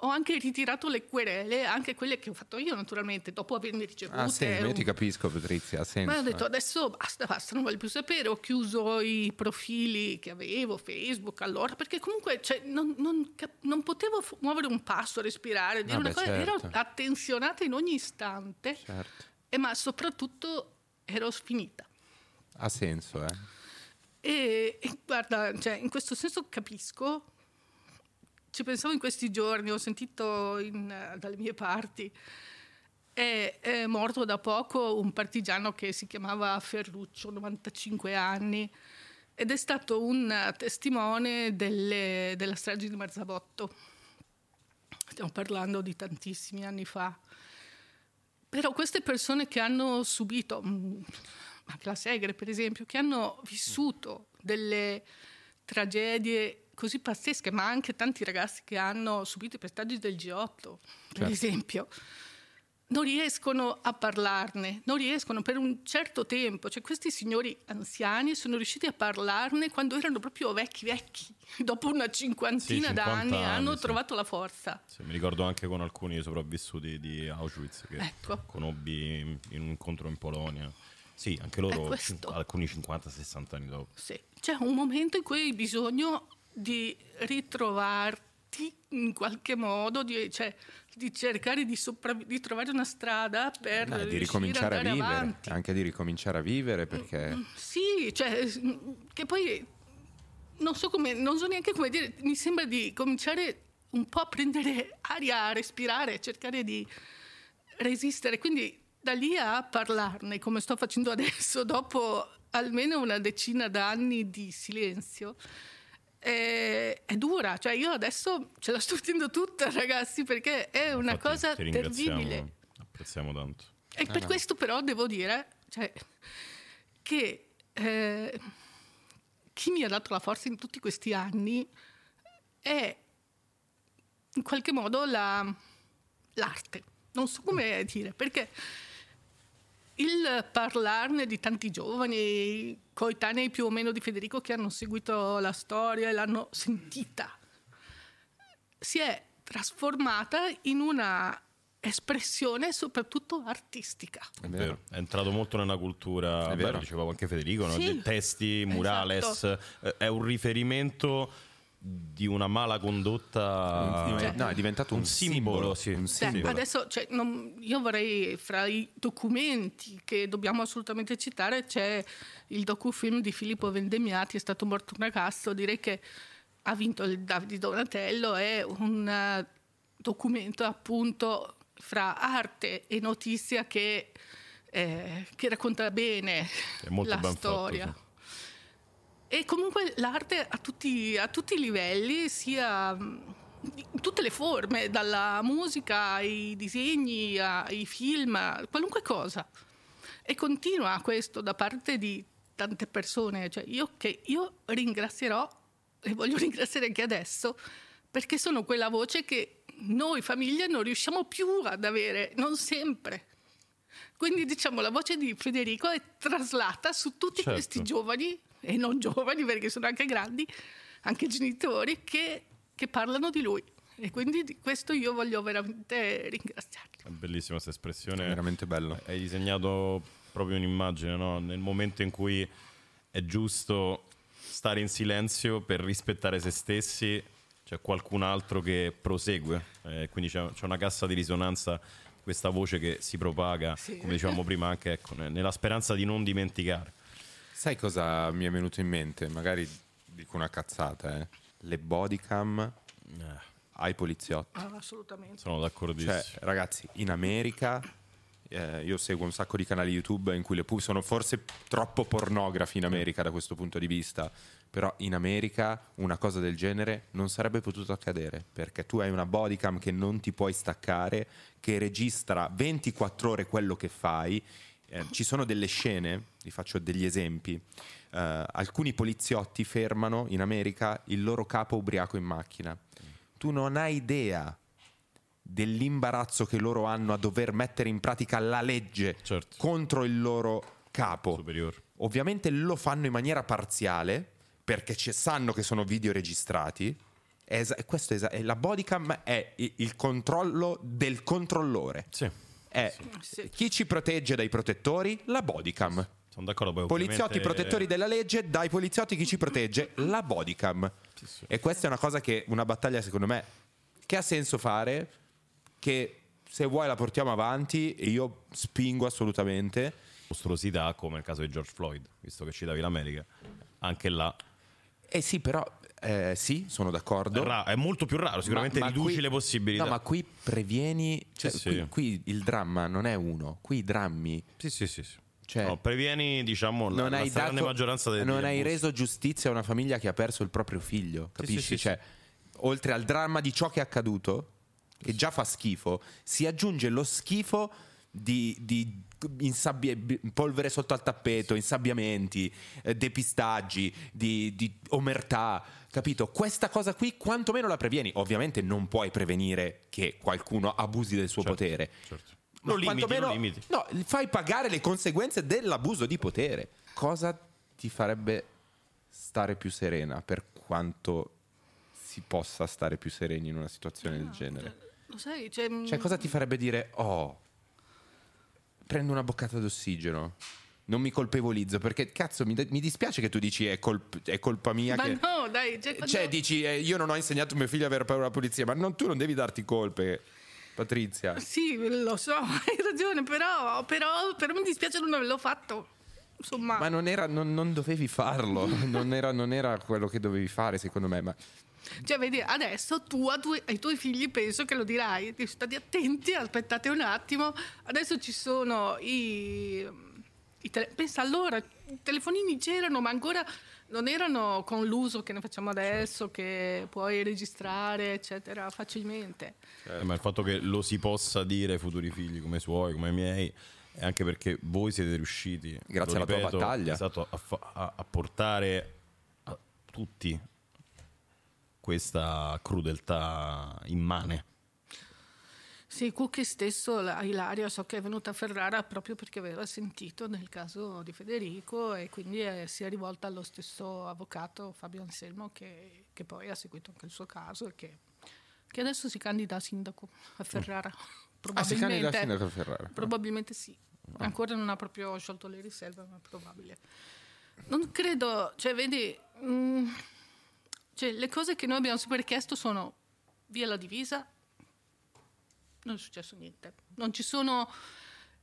Ho anche ritirato le querele, anche quelle che ho fatto io naturalmente, dopo averne ricevute. Ah sì, io ti capisco Patrizia, ha senso. Ma ho detto adesso basta, basta, non voglio più sapere, ho chiuso i profili che avevo, Facebook allora, perché comunque cioè, non, non, non, potevo muovere un passo, respirare, dire Vabbè, una cosa, certo. ero attenzionata in ogni istante, Certo. e, ma soprattutto ero sfinita. Ha senso, eh. E, e guarda, cioè, in questo senso capisco, ci pensavo in questi giorni, ho sentito in, dalle mie parti, è, è, morto da poco un partigiano che si chiamava Ferruccio, 95 anni, ed è stato un testimone delle, della strage di Marzabotto. Stiamo parlando di tantissimi anni fa. Però queste persone che hanno subito, anche la Segre per esempio, che hanno vissuto delle tragedie così pazzesche, ma anche tanti ragazzi che hanno subito i pestaggi del G8, per certo. esempio, non riescono a parlarne, non riescono per un certo tempo. Cioè, questi signori anziani sono riusciti a parlarne quando erano proprio vecchi, vecchi. Dopo una cinquantina sì, d'anni anni, hanno sì. trovato la forza. Sì, mi ricordo anche con alcuni sopravvissuti di Auschwitz che ecco. conobbi in, in un incontro in Polonia. Sì, anche loro, alcuni 50-60 anni dopo. Sì. C'è un momento in cui hai bisogno di ritrovarti in qualche modo, di, cioè, di cercare di, sopravvi- di, trovare una strada per no, di ricominciare a vivere, avanti. anche di ricominciare a vivere perché... Sì, cioè, che poi non so come, non so neanche come dire, mi sembra di cominciare un po' a prendere aria, a respirare, cercare di resistere, quindi da lì a parlarne come sto facendo adesso, dopo almeno una decina d'anni di silenzio, è, è, dura, cioè io adesso ce la sto facendo tutta ragazzi perché è una Infatti, cosa ti terribile. Apprezziamo tanto. E per no. questo però devo dire cioè, che eh, chi mi ha dato la forza in tutti questi anni è in qualche modo la, l'arte. Non so come dire, perché il parlarne di tanti giovani coetanei più o meno di Federico che hanno seguito la storia e l'hanno sentita si è trasformata in una espressione soprattutto artistica. È vero, è entrato molto nella cultura, è vero. diceva anche Federico, sì. no? testi, murales, esatto. è un riferimento di una mala condotta cioè, no, è diventato un, un simbolo, simbolo, sì. un simbolo. adesso cioè, non, io vorrei fra i documenti che dobbiamo assolutamente citare c'è il docufilm di Filippo Vendemiati è stato morto un ragazzo direi che ha vinto il Davide Donatello è un uh, documento appunto fra arte e notizia che, eh, che racconta bene la ben storia fatto, sì. E comunque l'arte a tutti, a tutti i livelli, sia in tutte le forme, dalla musica ai disegni, ai film, qualunque cosa. E continua questo da parte di tante persone. Cioè io, che io ringrazierò e voglio ringraziare anche adesso perché sono quella voce che noi famiglie non riusciamo più ad avere, non sempre. Quindi diciamo la voce di Federico è traslata su tutti Certo. questi giovani e non giovani perché sono anche grandi, anche genitori che, che parlano di lui. E quindi di questo io voglio veramente ringraziarli. È bellissima questa espressione. È veramente bello. Hai disegnato proprio un'immagine, no? Nel momento in cui è giusto stare in silenzio per rispettare se stessi, c'è qualcun altro che prosegue. Eh, quindi c'è, c'è una cassa di risonanza, questa voce che si propaga, Sì. come dicevamo prima, anche ecco, ne- nella speranza di non dimenticare. Sai cosa mi è venuto in mente? Magari dico una cazzata, eh. Le bodycam Eh, ai poliziotti. Ah, assolutamente. sono d'accordissimo. Cioè, ragazzi, in America eh, io seguo un sacco di canali YouTube in cui le pub sono forse troppo pornografi in America da questo punto di vista, però in America una cosa del genere non sarebbe potuto accadere perché tu hai una bodycam che non ti puoi staccare, che registra 24 ore quello che fai. Eh, ci sono delle scene, vi faccio degli esempi. Eh, alcuni poliziotti fermano in America il loro capo ubriaco in macchina. Tu non hai idea dell'imbarazzo che loro hanno a dover mettere in pratica la legge Certo. contro il loro capo. Superiore. Ovviamente lo fanno in maniera parziale perché sanno che sono video registrati Esa- questo è esa- la bodycam è il controllo del controllore. Sì, È Sì. chi ci protegge dai protettori? La bodycam. sono d'accordo. Poi, Poliziotti ovviamente- protettori della legge, dai poliziotti chi ci protegge? La bodycam. E questa è una cosa che, una battaglia secondo me, che ha senso fare, che se vuoi la portiamo avanti e io spingo assolutamente. mostruosità come nel caso di George Floyd, visto che citavi l'America. Anche là Eh sì, però, eh, sì, sono d'accordo. è, ra- è molto più raro, sicuramente Ma- ma riduci qui- le possibilità. No, ma qui previeni. Cioè, Sì, qui, sì. qui il dramma non è uno, qui i drammi. Sì, sì, sì. sì. Cioè, No, previeni, diciamo, la, non la hai, stragrande dato- maggioranza dei non hai reso giustizia a una famiglia che ha perso il proprio figlio, capisci? cioè, oltre al dramma di ciò che è accaduto, che già fa schifo, si aggiunge lo schifo di, di insabbie- polvere sotto al tappeto, insabbiamenti, eh, depistaggi, di, di omertà, capito? Questa cosa qui quantomeno la previeni. Ovviamente non puoi prevenire che qualcuno abusi del suo Certo, potere. certo. Ma Lo limiti, lo limiti. No, fai pagare le conseguenze dell'abuso di potere. Cosa ti farebbe stare più serena per quanto si possa stare più sereni in una situazione del genere? Lo sai, cioè, mm, Cioè, cosa ti farebbe dire, oh, prendo una boccata d'ossigeno? Non mi colpevolizzo perché cazzo mi, mi dispiace che tu dici è, colp- è colpa mia Ma che... no, dai, cioè, quando- Cioè, dici, eh, io non ho insegnato a mio figlio a avere paura della polizia, ma non- tu non devi darti colpe, Patrizia. Sì, lo so, hai ragione, però, però, però mi dispiace non averlo fatto. Insomma, Ma non, era, non, non dovevi farlo, non era, non era quello che dovevi fare, secondo me. Ma cioè, vedi, adesso tu tue- ai tuoi figli penso che lo dirai. State attenti, aspettate un attimo. Adesso ci sono i. i tele- pensa allora, i telefonini c'erano, ma ancora non erano con l'uso che ne facciamo adesso, che puoi registrare, eccetera, facilmente. Eh, ma il fatto che lo si possa dire ai futuri figli come i suoi, come i miei, è anche perché voi siete riusciti, Grazie alla tua battaglia. esatto, a, fa- a- a portare a tutti questa crudeltà immane. Sì, Cucchi stesso, la Ilaria, so che è venuta a Ferrara proprio perché aveva sentito del caso di Federico e quindi eh, si è rivolta allo stesso avvocato Fabio Anselmo che, che poi ha seguito anche il suo caso e che, che adesso si candida a sindaco a Ferrara. Ah, si candida a sindaco a Ferrara. probabilmente sì. Ancora non ha proprio sciolto le riserve, ma è probabile. Non credo, cioè vedi, mm, cioè, le cose che noi abbiamo sempre chiesto sono via la divisa, non è successo niente. Non ci sono,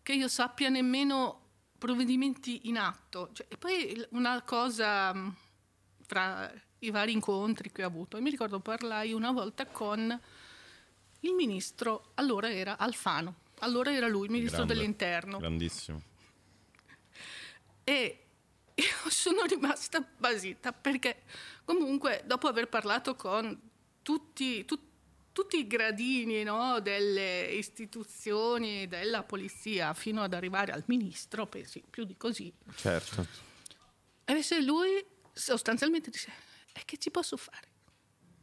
che io sappia, nemmeno provvedimenti in atto. Cioè, e poi una cosa mh, fra i vari incontri che ho avuto, mi ricordo parlai una volta con il ministro, allora era Alfano, allora era lui, il ministro Grande, dell'interno. Grandissimo. E io sono rimasta basita perché comunque dopo aver parlato con tutti, tut- tutti i gradini no, delle istituzioni, della polizia, fino ad arrivare al ministro, pensi più di così, Certo. e invece lui sostanzialmente dice, e che ci posso fare?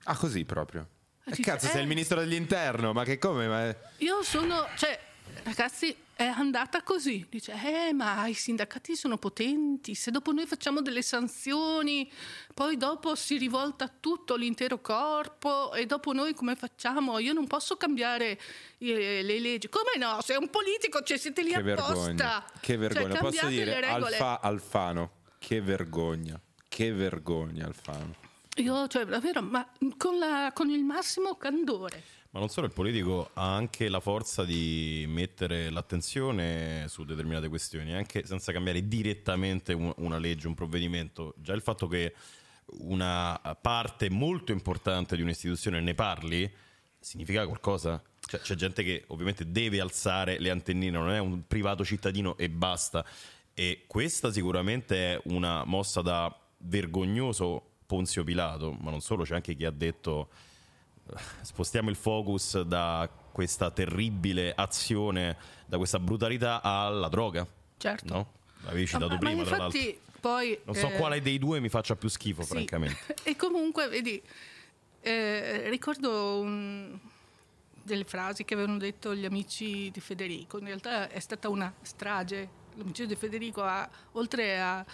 Ah, così proprio. E E dice, cazzo, sei eh. il ministro dell'interno, ma che come? Ma- Io sono, cioè, ragazzi, è andata così. Dice, eh, ma i sindacati sono potenti. Se dopo noi facciamo delle sanzioni, poi dopo si rivolta tutto l'intero corpo e dopo noi come facciamo? Io non posso cambiare eh, le leggi. Come no? Sei un politico, cioè siete lì Che apposta. vergogna. Che Cioè, vergogna. Posso cambiate dire. Alfa, Alfano, che vergogna. Che vergogna, Alfano. Io, cioè, davvero, ma con, la- con il massimo candore. Ma non solo il politico ha anche la forza di mettere l'attenzione su determinate questioni, anche senza cambiare direttamente un- una legge, un provvedimento. Già il fatto che una parte molto importante di un'istituzione ne parli significa qualcosa. Cioè, c'è gente che ovviamente deve alzare le antennine, non è un privato cittadino e basta. E questa sicuramente è una mossa da vergognoso Ponzio Pilato, ma non solo, c'è anche chi ha detto spostiamo il focus da questa terribile azione, da questa brutalità alla droga. Certo. No? L'avevi citato ma, prima, ma tra l'altro. infatti poi... Non so eh, quale dei due mi faccia più schifo, Sì. francamente. E comunque, vedi, eh, ricordo un- delle frasi che avevano detto gli amici di Federico. In realtà è stata una strage. L'omicidio di Federico, ha, oltre a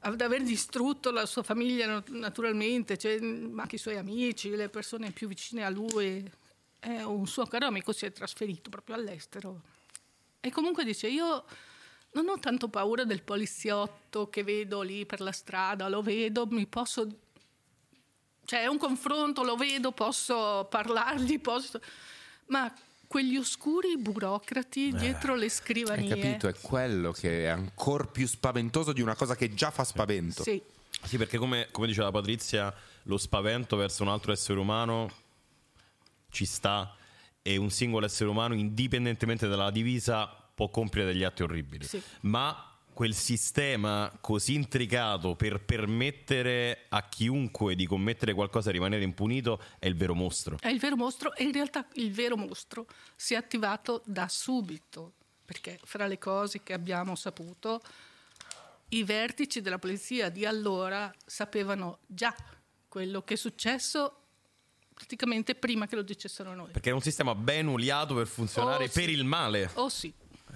ad aver distrutto la sua famiglia naturalmente, cioè, anche i suoi amici, le persone più vicine a lui. È un suo caro amico si è trasferito proprio all'estero. E comunque dice, io non ho tanto paura del poliziotto che vedo lì per la strada, lo vedo, mi posso... Cioè è un confronto, lo vedo, posso parlargli, posso... Ma quegli oscuri burocrati eh, dietro le scrivanie... Hai capito? È quello che è ancora più spaventoso di una cosa che già fa spavento. Sì. Sì, perché come, come diceva Patrizia, lo spavento verso un altro essere umano ci sta e un singolo essere umano, indipendentemente dalla divisa, può compiere degli atti orribili. Sì. Ma quel sistema così intricato per permettere a chiunque di commettere qualcosa e rimanere impunito è il vero mostro. È il vero mostro e in realtà il vero mostro si è attivato da subito, perché fra le cose che abbiamo saputo, i vertici della polizia di allora sapevano già quello che è successo praticamente prima che lo dicessero noi. Perché è un sistema ben uliato per funzionare oh, per sì. il male. Oh sì.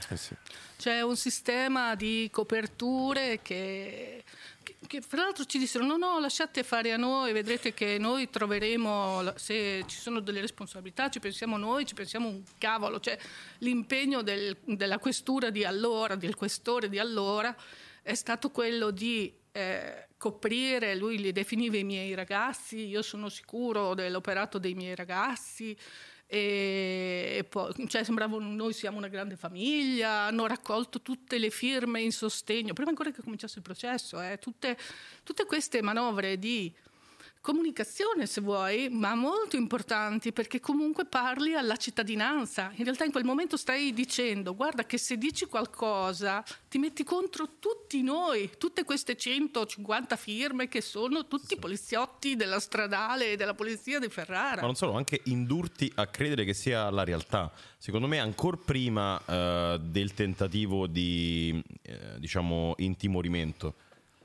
Eh sì. C'è un sistema di coperture che, che, che, fra l'altro ci dissero no no lasciate fare a noi, vedrete che noi troveremo, se ci sono delle responsabilità ci pensiamo noi, ci pensiamo un cavolo, cioè l'impegno del, della questura di allora, del questore di allora è stato quello di eh, coprire, lui li definiva i miei ragazzi, io sono sicuro dell'operato dei miei ragazzi, e poi, cioè, sembrava noi siamo una grande famiglia, hanno raccolto tutte le firme in sostegno, prima ancora che cominciasse il processo, eh, tutte, tutte queste manovre di comunicazione se vuoi, ma molto importanti perché comunque parli alla cittadinanza. In realtà in quel momento stai dicendo guarda che se dici qualcosa ti metti contro tutti noi, tutte queste 150 firme che sono tutti poliziotti della stradale e della polizia di Ferrara. Ma non solo, anche indurti a credere che sia la realtà. Secondo me ancora prima eh, del tentativo di eh, diciamo intimorimento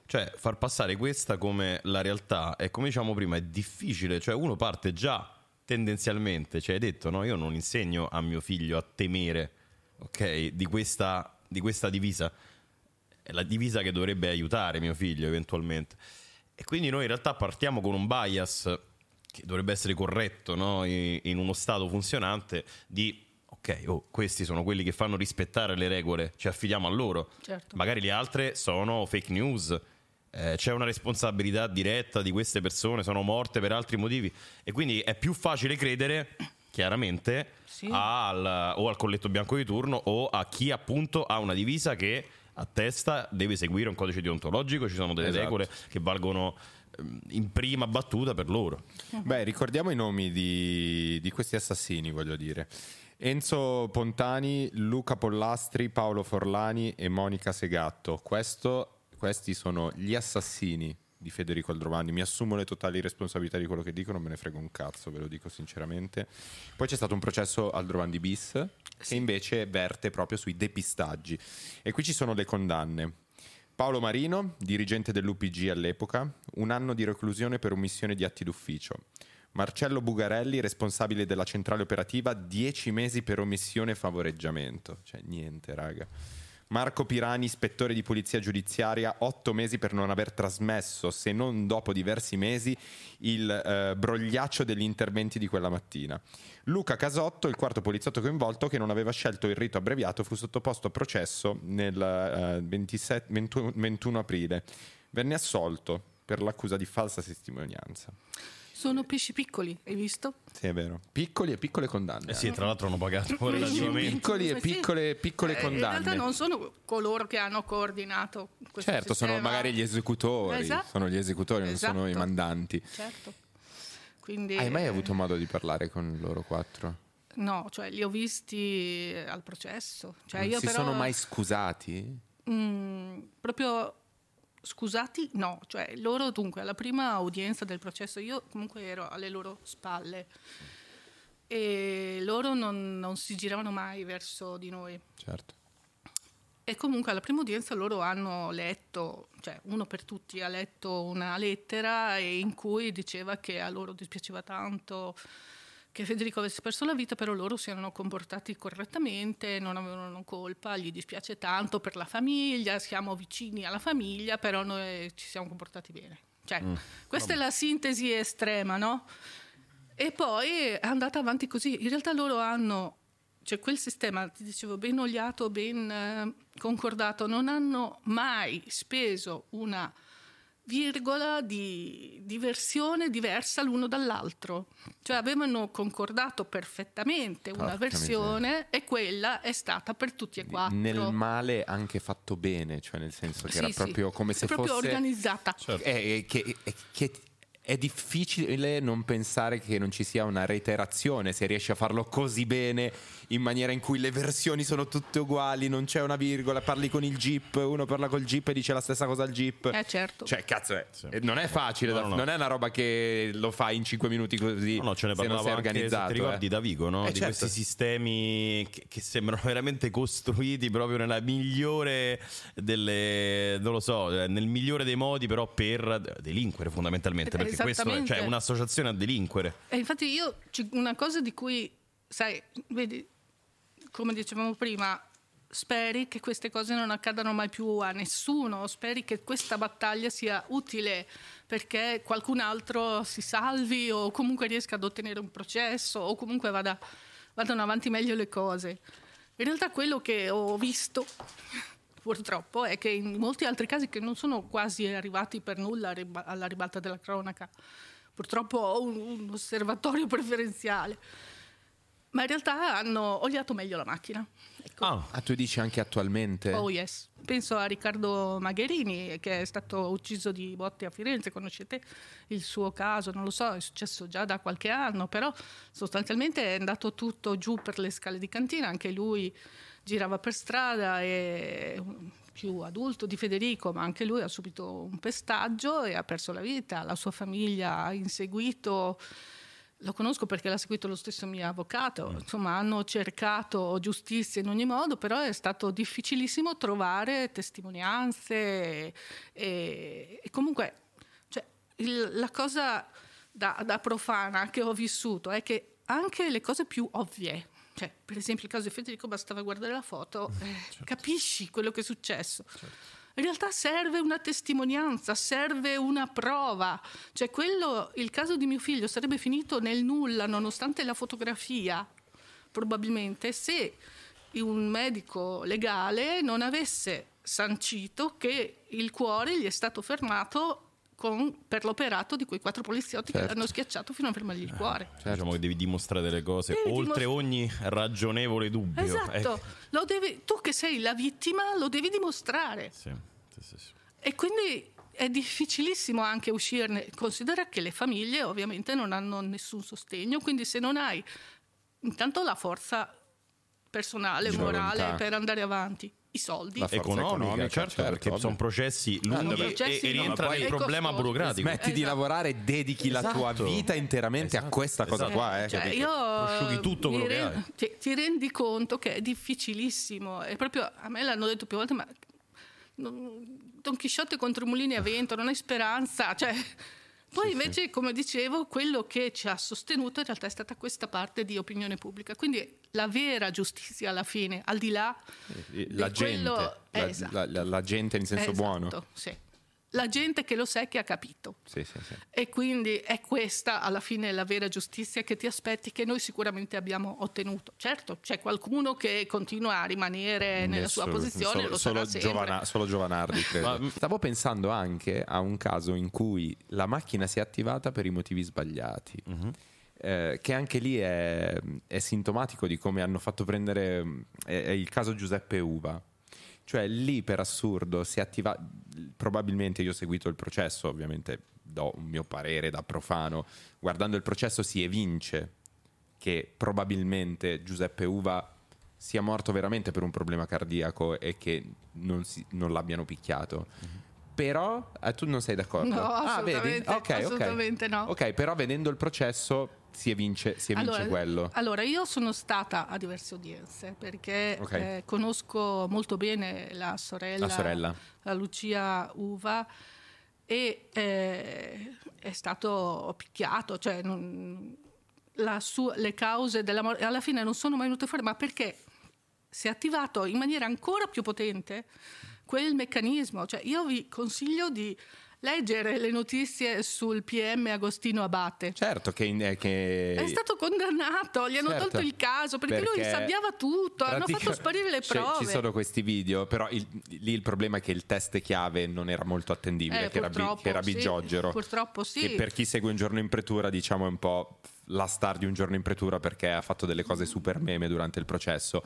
cioè, far passare questa come la realtà e come diciamo prima è difficile, cioè uno parte già tendenzialmente, cioè hai detto no, io non insegno a mio figlio a temere, ok, di questa, di questa divisa, è la divisa che dovrebbe aiutare mio figlio eventualmente. E quindi noi in realtà partiamo con un bias che dovrebbe essere corretto no? in, in uno stato funzionante di ok, oh, questi sono quelli che fanno rispettare le regole, ci affidiamo a loro. Certo. Magari le altre sono fake news, eh, c'è una responsabilità diretta di queste persone, sono morte per altri motivi e quindi è più facile credere chiaramente sì. al, o al colletto bianco di turno o a chi appunto ha una divisa che a testa deve seguire un codice deontologico, ci sono delle Esatto. regole che valgono ehm, in prima battuta per loro. Beh, ricordiamo i nomi di, di questi assassini, voglio dire. Enzo Pontani, Luca Pollastri, Paolo Forlani e Monica Segatto. Questo- questi sono gli assassini di Federico Aldrovandi. Mi assumo le totali responsabilità di quello che dico, non me ne frego un cazzo, ve lo dico sinceramente. Poi c'è stato un processo Aldrovandi bis che invece verte proprio sui depistaggi. E qui ci sono le condanne. Paolo Marino, dirigente dell'UPG all'epoca, un anno di reclusione per omissione di atti d'ufficio. Marcello Bugarelli, responsabile della centrale operativa, 10 mesi per omissione e favoreggiamento. Cioè, niente, raga. Marco Pirani, ispettore di polizia giudiziaria, 8 mesi per non aver trasmesso, se non dopo diversi mesi, il eh, brogliaccio degli interventi di quella mattina. Luca Casotto, il quarto poliziotto coinvolto, che non aveva scelto il rito abbreviato, fu sottoposto a processo nel eh, 27 21 21 aprile. Venne assolto per l'accusa di falsa testimonianza. Sono pesci piccoli, hai visto? Sì, è vero. Piccoli e piccole condanne. Eh sì, tra l'altro hanno pagato relativamente. Piccoli e piccole, piccole Eh, condanne. In realtà non sono coloro che hanno coordinato questo Certo, sono sistema. magari gli esecutori, Esatto. sono gli esecutori, non sono i Esatto. mandanti. Certo. Quindi, Hai mai eh, avuto modo di parlare con loro quattro? No, cioè li ho visti al processo. Cioè, non io si però, sono mai scusati? mm, proprio scusati, no. Cioè, loro dunque, alla prima udienza del processo, io comunque ero alle loro spalle e loro non, non si giravano mai verso di noi. Certo. E comunque alla prima udienza loro hanno letto, cioè uno per tutti ha letto una lettera in cui diceva che a loro dispiaceva tanto che Federico avesse perso la vita, però loro si erano comportati correttamente, non avevano colpa, gli dispiace tanto per la famiglia, siamo vicini alla famiglia, però noi ci siamo comportati bene. Cioè, mm. questa Vabbè. è la sintesi estrema, no? E poi è andata avanti così. In realtà loro hanno, cioè quel sistema, ti dicevo, ben oliato, ben eh, concordato, non hanno mai speso una virgola di, di, versione diversa l'uno dall'altro. Cioè avevano concordato perfettamente una Porca versione miseria. e quella è stata per tutti e quattro. Nel male anche fatto bene, cioè nel senso che sì, era proprio come se è fosse... proprio organizzata. Certo. È, è, che, è, che è difficile non pensare che non ci sia una reiterazione se riesci a farlo così bene in maniera in cui le versioni sono tutte uguali, non c'è una virgola, parli con il Jeep, uno parla col Jeep e dice la stessa cosa al Jeep. Eh certo. Cioè, cazzo, è, sì. non è facile, no, da, no. non è una roba che lo fai in 5 minuti così. No, no ce ne parlavo anche, organizzato. ti ricordi eh. da Vigo, no? Eh, di certo. questi sistemi che, che, sembrano veramente costruiti proprio nella migliore delle non lo so, nel migliore dei modi però per delinquere fondamentalmente, perché questo è cioè, un'associazione a delinquere. E infatti io una cosa di cui sai, vedi come dicevamo prima, speri che queste cose non accadano mai più a nessuno, speri che questa battaglia sia utile perché qualcun altro si salvi o comunque riesca ad ottenere un processo o comunque vada, vadano avanti meglio le cose. In realtà quello che ho visto purtroppo è che in molti altri casi che non sono quasi arrivati per nulla alla ribalta della cronaca, purtroppo ho un, un osservatorio preferenziale ma in realtà hanno oliato meglio la macchina. Ecco. Oh. Ah, tu dici anche attualmente? Oh yes. Penso a Riccardo Magherini che è stato ucciso di botte a Firenze, conoscete il suo caso, non lo so, è successo già da qualche anno, però sostanzialmente è andato tutto giù per le scale di cantina, anche lui girava per strada e più adulto di Federico, ma anche lui ha subito un pestaggio e ha perso la vita, la sua famiglia ha inseguito lo conosco perché l'ha seguito lo stesso mio avvocato, mm. insomma hanno cercato giustizia in ogni modo, però è stato difficilissimo trovare testimonianze e, e comunque cioè, il, la cosa da, da, profana che ho vissuto è che anche le cose più ovvie, cioè, per esempio il caso di Federico bastava guardare la foto, mm, eh, certo. capisci quello che è successo. Certo in realtà serve una testimonianza, serve una prova. Cioè quello, il caso di mio figlio sarebbe finito nel nulla nonostante la fotografia, probabilmente, se un medico legale non avesse sancito che il cuore gli è stato fermato con, per l'operato di quei quattro poliziotti certo. che l'hanno schiacciato fino a fermargli il cuore. Certo. Diciamo che devi dimostrare delle cose devi oltre dimostra- ogni ragionevole dubbio. Esatto, eh. devi, tu che sei la vittima lo devi dimostrare. Sì. Sì, sì, sì. E quindi è difficilissimo anche uscirne. Considera che le famiglie ovviamente non hanno nessun sostegno, quindi se non hai intanto la forza personale, morale per andare avanti i soldi. Economica, economica, certo, certo perché ovvio. sono processi lunghi processi e, e rientra nel problema burocratico. Smetti esatto. di lavorare e dedichi esatto. la tua esatto. vita interamente esatto. a questa cosa esatto. qua. Eh, cioè, io prosciughi tutto quello re- che hai. Ti, ti, rendi conto che è difficilissimo. È proprio, a me l'hanno detto più volte, ma Don Chisciotte contro Mulini a vento, non hai speranza. Cioè, poi invece, sì. come dicevo, quello che ci ha sostenuto in realtà è stata questa parte di opinione pubblica. Quindi la vera giustizia alla fine, al di là la gente, quello, la, esatto. la, la, la, gente in senso esatto, buono. Sì la gente che lo sa e che ha capito. Sì, sì, sì. E quindi è questa alla fine la vera giustizia che ti aspetti, che noi sicuramente abbiamo ottenuto. Certo, c'è qualcuno che continua a rimanere nella sua posizione, solo, lo solo, Giovana, solo Giovanardi, credo. Ma, Stavo pensando anche a un caso in cui la macchina si è attivata per i motivi sbagliati. Uh-huh. Eh, che anche lì è, è, sintomatico di come hanno fatto prendere è, è il caso Giuseppe Uva cioè lì per assurdo si attiva, probabilmente io ho seguito il processo, ovviamente do un mio parere da profano, guardando il processo si evince che probabilmente Giuseppe Uva sia morto veramente per un problema cardiaco e che non, si, non l'abbiano picchiato. Mm-hmm. Però eh, tu non sei d'accordo? No, assolutamente, ah, okay, assolutamente okay. no. Ok, però vedendo il processo si evince, si evince allora, quello? Allora, io sono stata a diverse udienze perché okay. eh, conosco molto bene la sorella, la, sorella. la Lucia Uva e eh, è stato picchiato, cioè non, sua, le cause della morte alla fine non sono mai venute fuori, ma perché si è attivato in maniera ancora più potente quel meccanismo. Cioè, io vi consiglio di leggere le notizie sul PM Agostino Abate. Certo, che, in, che... è stato condannato, gli hanno certo, tolto il caso perché, perché lui sabbiava tutto, hanno fatto sparire le prove. Ci sono questi video, però il, lì il problema è che il test chiave non era molto attendibile, eh, che, era, che era Bigiogero. Sì, purtroppo sì. Che per chi segue un giorno in pretura, diciamo è un po' la star di un giorno in pretura perché ha fatto delle cose super meme durante il processo.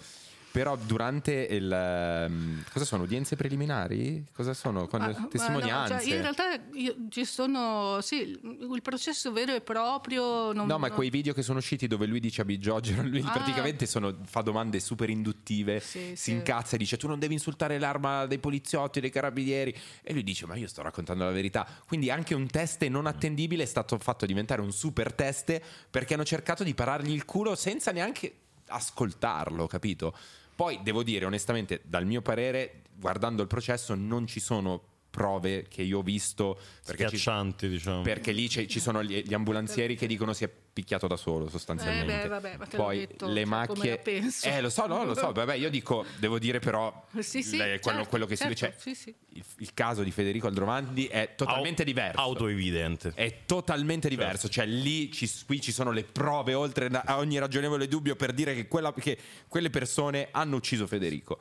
Però durante il... Um, cosa sono? Udienze preliminari? Cosa sono? Con ah, testimonianze? No, cioè in realtà io, ci sono... Sì, il processo vero e proprio... Non, no, ma non... quei video che sono usciti dove lui dice a Bigiogero, lui ah. praticamente sono, fa domande super induttive, sì, si sì. incazza e dice tu non devi insultare l'arma dei poliziotti, dei carabinieri. E lui dice ma io sto raccontando la verità. Quindi anche un test non attendibile è stato fatto diventare un super test perché hanno cercato di parargli il culo senza neanche ascoltarlo, capito? Poi devo dire onestamente, dal mio parere, guardando il processo, non ci sono prove che io ho visto perché, ci, diciamo. perché lì ci sono gli, gli, ambulanzieri che dicono si è picchiato da solo sostanzialmente eh beh, vabbè, ma poi detto, le cioè, macchie eh lo so no lo so vabbè io dico devo dire però sì, sì, le, quello, certo, quello, che certo, si dice cioè, sì, il, il, caso di Federico Aldrovandi è totalmente Au, diverso autoevidente è totalmente certo. diverso certo. cioè lì ci, qui ci sono le prove oltre a ogni ragionevole dubbio per dire che, quella, che quelle persone hanno ucciso Federico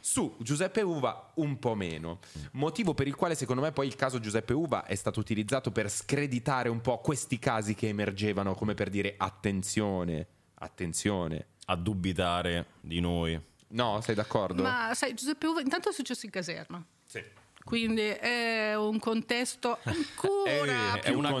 su Giuseppe Uva un po' meno. Motivo per il quale secondo me poi il caso Giuseppe Uva è stato utilizzato per screditare un po' questi casi che emergevano come per dire attenzione, attenzione. A dubitare di noi. No, sei d'accordo? Ma sai, Giuseppe Uva intanto è successo in caserma. Sì. Quindi è un contesto ancora è, più è una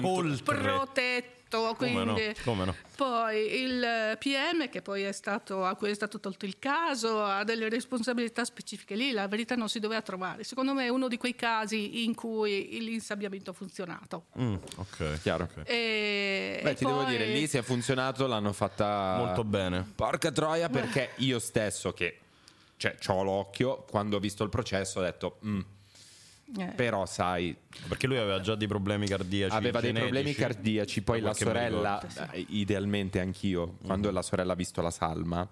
protetto tutto. Quindi, come no, come no. Poi il PM, che poi è stato, a cui è stato tolto il caso, ha delle responsabilità specifiche lì, la verità non si doveva trovare. Secondo me è uno di quei casi in cui l'insabbiamento ha funzionato. Mm, ok, chiaro. Okay. E, Beh, e ti poi... devo dire, lì se ha funzionato l'hanno fatta molto bene. Porca troia, perché io stesso che cioè, ho l'occhio, quando ho visto il processo ho detto... Mm, eh. Però sai... Perché lui aveva già dei problemi cardiaci. Aveva dei problemi cardiaci, poi la sorella, eh, idealmente anch'io, quando mm-hmm. la sorella ha visto la salma,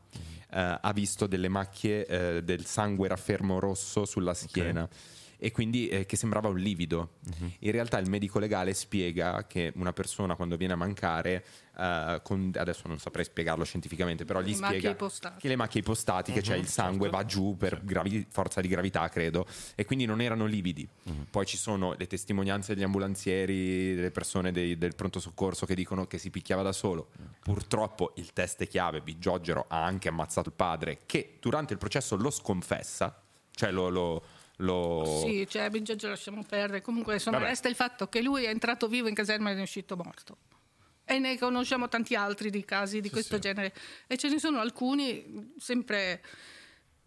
eh, ha visto delle macchie eh, del sangue raffermo rosso sulla schiena. Okay e quindi eh, che sembrava un livido. Uh-huh. In realtà il medico legale spiega che una persona quando viene a mancare, uh, con, adesso non saprei spiegarlo scientificamente, però gli le spiega che le macchie ipostatiche, uh-huh, cioè il sangue certo. va giù per gravi- forza di gravità, credo, e quindi non erano lividi. Uh-huh. Poi ci sono le testimonianze degli ambulanzieri, delle persone dei, del pronto soccorso che dicono che si picchiava da solo. Purtroppo il test chiave, Bigiogero, ha anche ammazzato il padre, che durante il processo lo sconfessa, cioè lo, lo lo... Sì, cioè Biggio lasciamo perdere. Comunque insomma, resta il fatto che lui è entrato vivo in caserma ed è uscito morto. E ne conosciamo tanti altri di casi di sì, questo sì. genere. E ce ne sono alcuni sempre...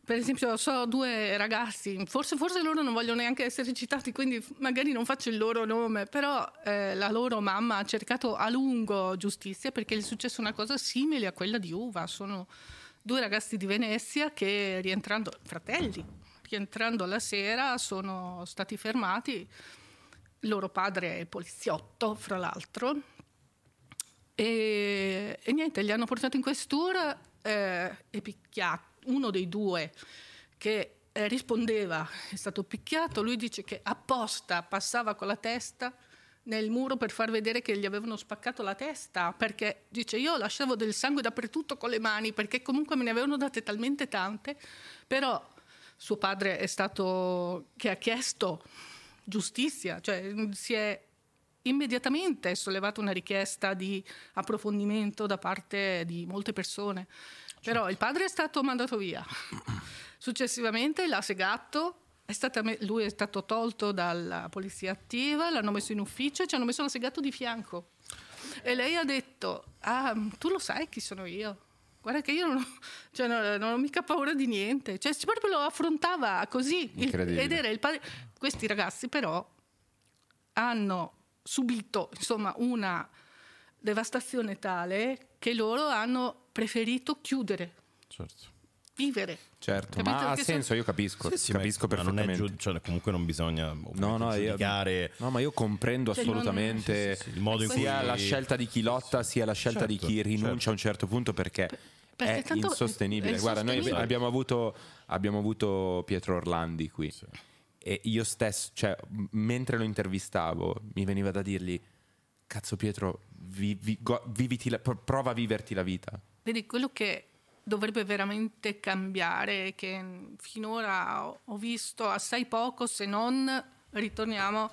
Per esempio, so due ragazzi, forse, forse, loro non vogliono neanche essere citati, quindi magari non faccio il loro nome, però eh, la loro mamma ha cercato a lungo giustizia perché gli è successa una cosa simile a quella di Uva. Sono due ragazzi di Venezia che rientrando, fratelli, rientrando la sera sono stati fermati, il loro padre è poliziotto, fra l'altro, e, e niente, li hanno portati in questura eh, e picchiato. Uno dei due che eh, rispondeva è stato picchiato, lui dice che apposta passava con la testa nel muro per far vedere che gli avevano spaccato la testa, perché dice io lasciavo del sangue dappertutto con le mani, perché comunque me ne avevano date talmente tante, però suo padre è stato che ha chiesto giustizia, cioè si è immediatamente sollevata una richiesta di approfondimento da parte di molte persone. Però il padre è stato mandato via. Successivamente l'ha segato, è me- lui è stato tolto dalla polizia attiva, l'hanno messo in ufficio e ci hanno messo segato di fianco. E lei ha detto, ah, tu lo sai chi sono io? Guarda che io non ho, cioè, non, non ho mica paura di niente. Cioè, proprio lo affrontava così. ed era il padre. Questi ragazzi, però, hanno subito insomma, una devastazione tale che loro hanno preferito chiudere. Certo. Vivere. Certo, Capito? ma ha senso, io capisco, Sì, sì, capisco ma- ma non è perfettamente. giu- cioè, comunque non bisogna No, no, io, giudicare no, ma io comprendo Cioè, non- assolutamente Sì, sì, sì, il modo in sia cui- la scelta di chi lotta sia la scelta di Certo, chi rinuncia certo. a un certo punto perché, Perché è insostenibile. è Guarda, noi abbiamo avuto, abbiamo avuto Pietro Orlandi qui e io stesso, cioè, m- mentre lo intervistavo, mi veniva da dirgli, cazzo Pietro, vi- vi- go- viviti la- pro- prova a viverti la vita. Vedi, quello che dovrebbe veramente cambiare, che finora ho- visto assai poco, se non ritorniamo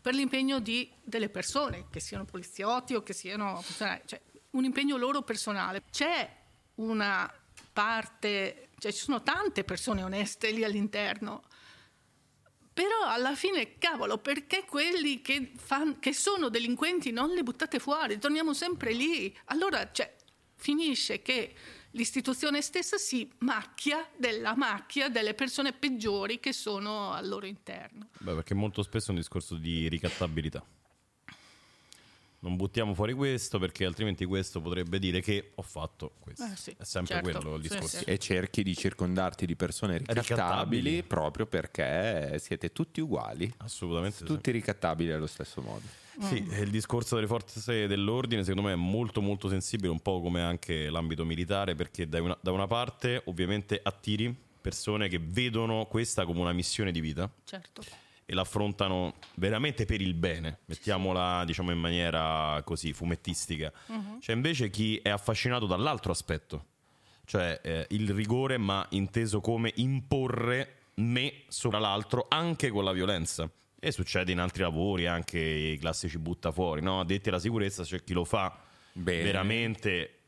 per l'impegno di, delle persone, che siano poliziotti o che siano funzionari, cioè un impegno loro personale. C'è una parte, cioè ci sono tante persone oneste lì all'interno, però alla fine, cavolo, perché quelli che, fan- che sono delinquenti non li buttate fuori? Torniamo sempre lì. Allora, cioè, finisce che l'istituzione stessa si macchia della macchia delle persone peggiori che sono al loro interno. Beh, perché molto spesso è un discorso di ricattabilità. Non buttiamo fuori questo perché altrimenti questo potrebbe dire che ho fatto questo. Eh, sì, è sempre certo. quello il Sì, discorso. sì. E cerchi di circondarti di persone ricattabili, Ricattabili. proprio perché siete tutti uguali, Assolutamente sì. tutti ricattabili allo stesso modo. Sì, e il discorso delle forze dell'ordine secondo me è molto molto sensibile, un po' come anche l'ambito militare, perché da una, da una parte ovviamente attiri persone che vedono questa come una missione di vita Certo. E l'affrontano veramente per il bene, mettiamola diciamo in maniera così fumettistica. C'è invece chi è affascinato dall'altro aspetto, cioè eh, il rigore ma inteso come imporre me sopra l'altro anche con la violenza. E succede in altri lavori, anche i classici butta fuori, no? Addetti alla sicurezza c'è chi lo fa Bene. veramente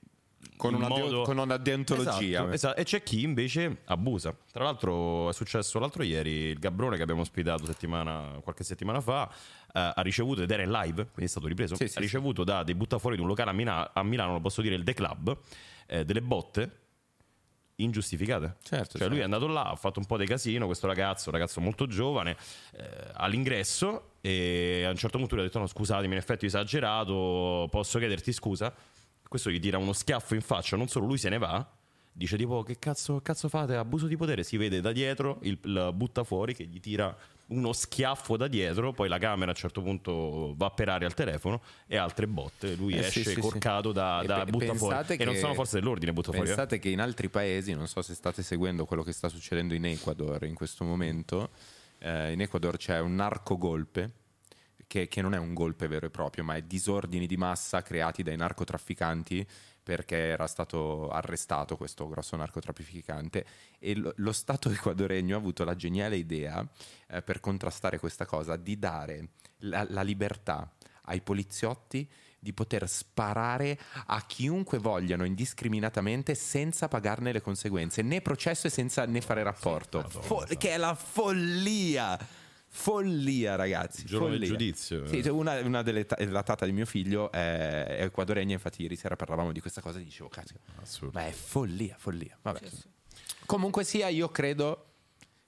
Con una, modo- con una deontologia. Esatto, esatto. E c'è chi invece abusa. Tra l'altro è successo l'altro ieri, il Gabrone che abbiamo ospitato settimana- qualche settimana fa eh, ha ricevuto, ed era in live, quindi è stato ripreso, Sì, sì, ha ricevuto da dei buttafuori di un locale a, Mina- a Milano, lo posso dire, il The Club, eh, delle botte ingiustificate. Certo, Cioè lui certo. è andato là, ha fatto un po' di casino, questo ragazzo, un ragazzo molto giovane, eh, all'ingresso e a un certo punto lui ha detto no scusatemi, in effetti ho esagerato, posso chiederti scusa? Questo gli tira uno schiaffo in faccia, non solo lui se ne va, dice tipo che cazzo, cazzo fate, abuso di potere, si vede da dietro il, il butta fuori che gli tira uno schiaffo da dietro, poi la camera a un certo punto va per aria al telefono e altre botte, lui Eh, esce sì, sì, corcato sì. da, da butta fuori pensate e non che- sono forze dell'ordine butta fuori. eh. Pensate che in altri paesi, non so se state seguendo quello che sta succedendo in Ecuador in questo momento, eh, in Ecuador c'è un narcogolpe che, che non è un golpe vero e proprio, ma è disordini di massa creati dai narcotrafficanti perché era stato arrestato questo grosso narcotrafficante e lo, lo Stato ecuadoregno ha avuto la geniale idea eh, per contrastare questa cosa di dare la, la libertà ai poliziotti di poter sparare a chiunque vogliano indiscriminatamente senza pagarne le conseguenze, né processo e senza né fare rapporto. Fo- che è la follia. Follia, ragazzi. Il giorno del follia. giudizio. Sì, cioè, una, una delle ta- la tata di mio figlio è, è ecuadoregna, infatti ieri sera parlavamo di questa cosa e dicevo, cazzo, Assurdo. ma è follia, follia. Vabbè. Sì, sì. Comunque sia, io credo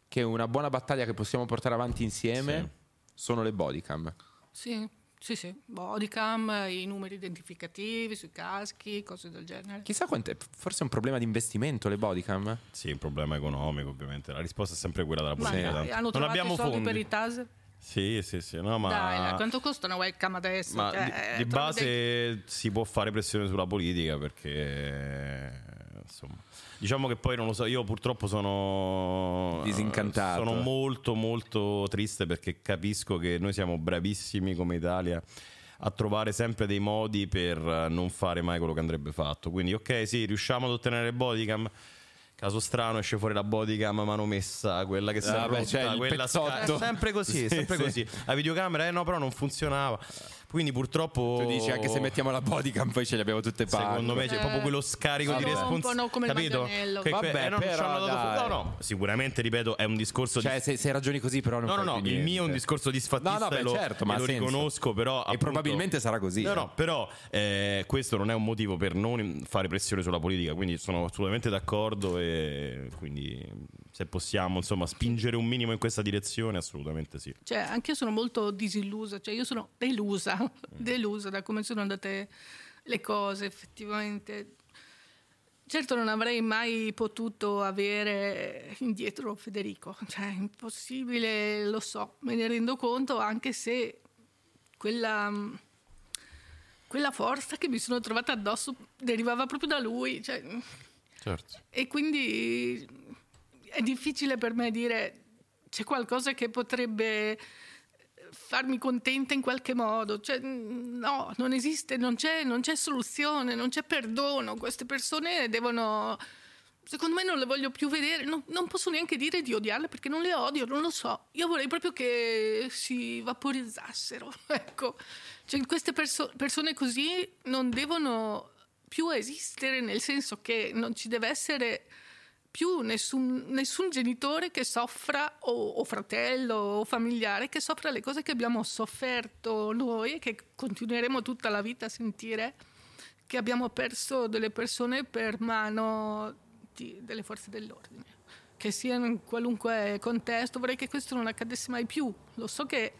che una buona battaglia che possiamo portare avanti insieme Sì. sono le bodycam. Sì, sì, sì. Bodycam, i numeri identificativi sui caschi, cose del genere. Chissà quante, forse è un problema di investimento le bodycam. Sì, un problema economico ovviamente. La risposta è sempre quella della politica. tanto. hanno non trovato abbiamo i soldi fondi. per i taser? Sì, sì, sì. No, ma... Dai, quanto costa una webcam adesso? ma Cioè, di, eh, di trovi dei- base si può fare pressione sulla politica perché insomma diciamo che poi non lo so io purtroppo sono Disincantato. sono molto molto triste perché capisco che noi siamo bravissimi come Italia a trovare sempre dei modi per non fare mai quello che andrebbe fatto quindi ok sì riusciamo ad ottenere il bodycam Caso strano esce fuori la bodycam a mano messa, quella che si è Ah, beh, rotta, cioè quella pezzotto. è sempre così, è Sì, sempre sì. così. La videocamera, eh no, però non funzionava. Quindi purtroppo Tu dici anche se mettiamo la bodycam poi ce le abbiamo tutte paghe. Secondo me c'è Eh, proprio quello scarico di responsabilità. come il Capito? manganello. Che- Vabbè, eh, no, però no, no, sicuramente ripeto, è un discorso Cioè, di se, se ragioni così, però non No, no, no, più il mio è un niente. discorso disfattista No, no, beh, e lo, certo, e ma lo senso. riconosco, però E appunto- probabilmente sarà così. No, eh. no, però eh, questo non è un motivo per non fare pressione sulla politica, quindi sono assolutamente d'accordo e quindi se possiamo, insomma, spingere un minimo in questa direzione, assolutamente sì. Cioè, anche io sono molto disillusa, cioè io sono delusa, delusa da come sono andate le cose effettivamente. Certo non avrei mai potuto avere indietro Federico, cioè impossibile, lo so, me ne rendo conto anche se quella, quella forza che mi sono trovata addosso derivava proprio da lui. Cioè, certo. E quindi è difficile per me dire c'è qualcosa che potrebbe farmi contenta in qualche modo. Cioè, no, non esiste, non c'è, non c'è soluzione, non c'è perdono. Queste persone devono secondo me non le voglio più vedere, no, non posso neanche dire di odiarle perché non le odio, non lo so. Io vorrei proprio che si vaporizzassero, ecco. Cioè, queste perso- persone così non devono più esistere, nel senso che non ci deve essere più nessun, nessun genitore che soffra, o, o, fratello o familiare, che soffra le cose che abbiamo sofferto noi e che continueremo tutta la vita a sentire, che abbiamo perso delle persone per mano di, delle forze dell'ordine, che siano in qualunque contesto. Vorrei che questo non accadesse mai più. Lo so che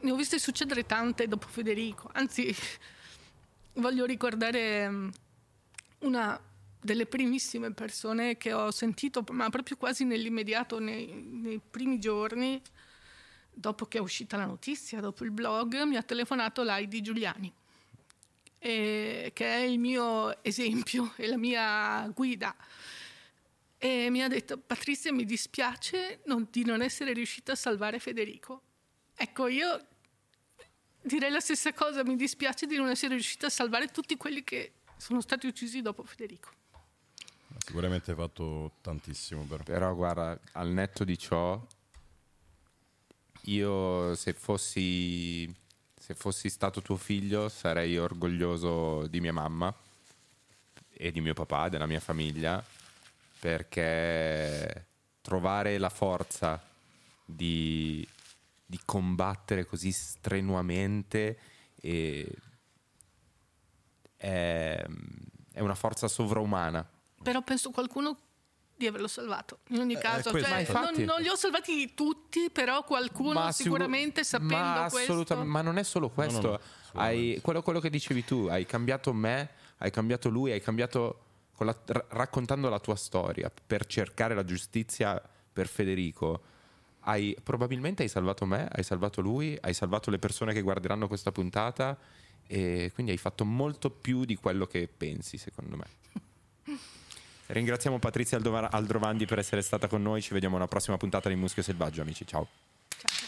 ne ho viste succedere tante dopo Federico, anzi voglio ricordare mm, una delle primissime persone che ho sentito, ma proprio quasi nell'immediato, nei, nei primi giorni, dopo che è uscita la notizia, dopo il blog, mi ha telefonato Laidi Giuliani, e, che è il mio esempio e la mia guida. E mi ha detto, Patrizia, mi dispiace non, di non essere riuscita a salvare Federico. Ecco, io direi la stessa cosa, mi dispiace di non essere riuscita a salvare tutti quelli che sono stati uccisi dopo Federico. Sicuramente hai fatto tantissimo però. Però guarda, al netto di ciò, io se fossi, se fossi stato tuo figlio sarei orgoglioso di mia mamma e di mio papà, della mia famiglia, perché trovare la forza di, di combattere così strenuamente è, è una forza sovraumana però penso qualcuno di averlo salvato in ogni eh, caso. eh, cioè, non, non, li ho salvati tutti però qualcuno ma sicuramente sicur- sapendo ma questo ma non è solo questo no, no, no, hai, quello, quello, che dicevi tu hai cambiato me hai cambiato lui hai cambiato la, raccontando la tua storia per cercare la giustizia per Federico. Hai, probabilmente hai salvato me hai salvato lui hai salvato le persone che guarderanno questa puntata e quindi hai fatto molto più di quello che pensi secondo me Ringraziamo Patrizia Aldrovandi per essere stata con noi. Ci vediamo alla prossima puntata di Muschio Selvaggio, amici. Ciao. Ciao.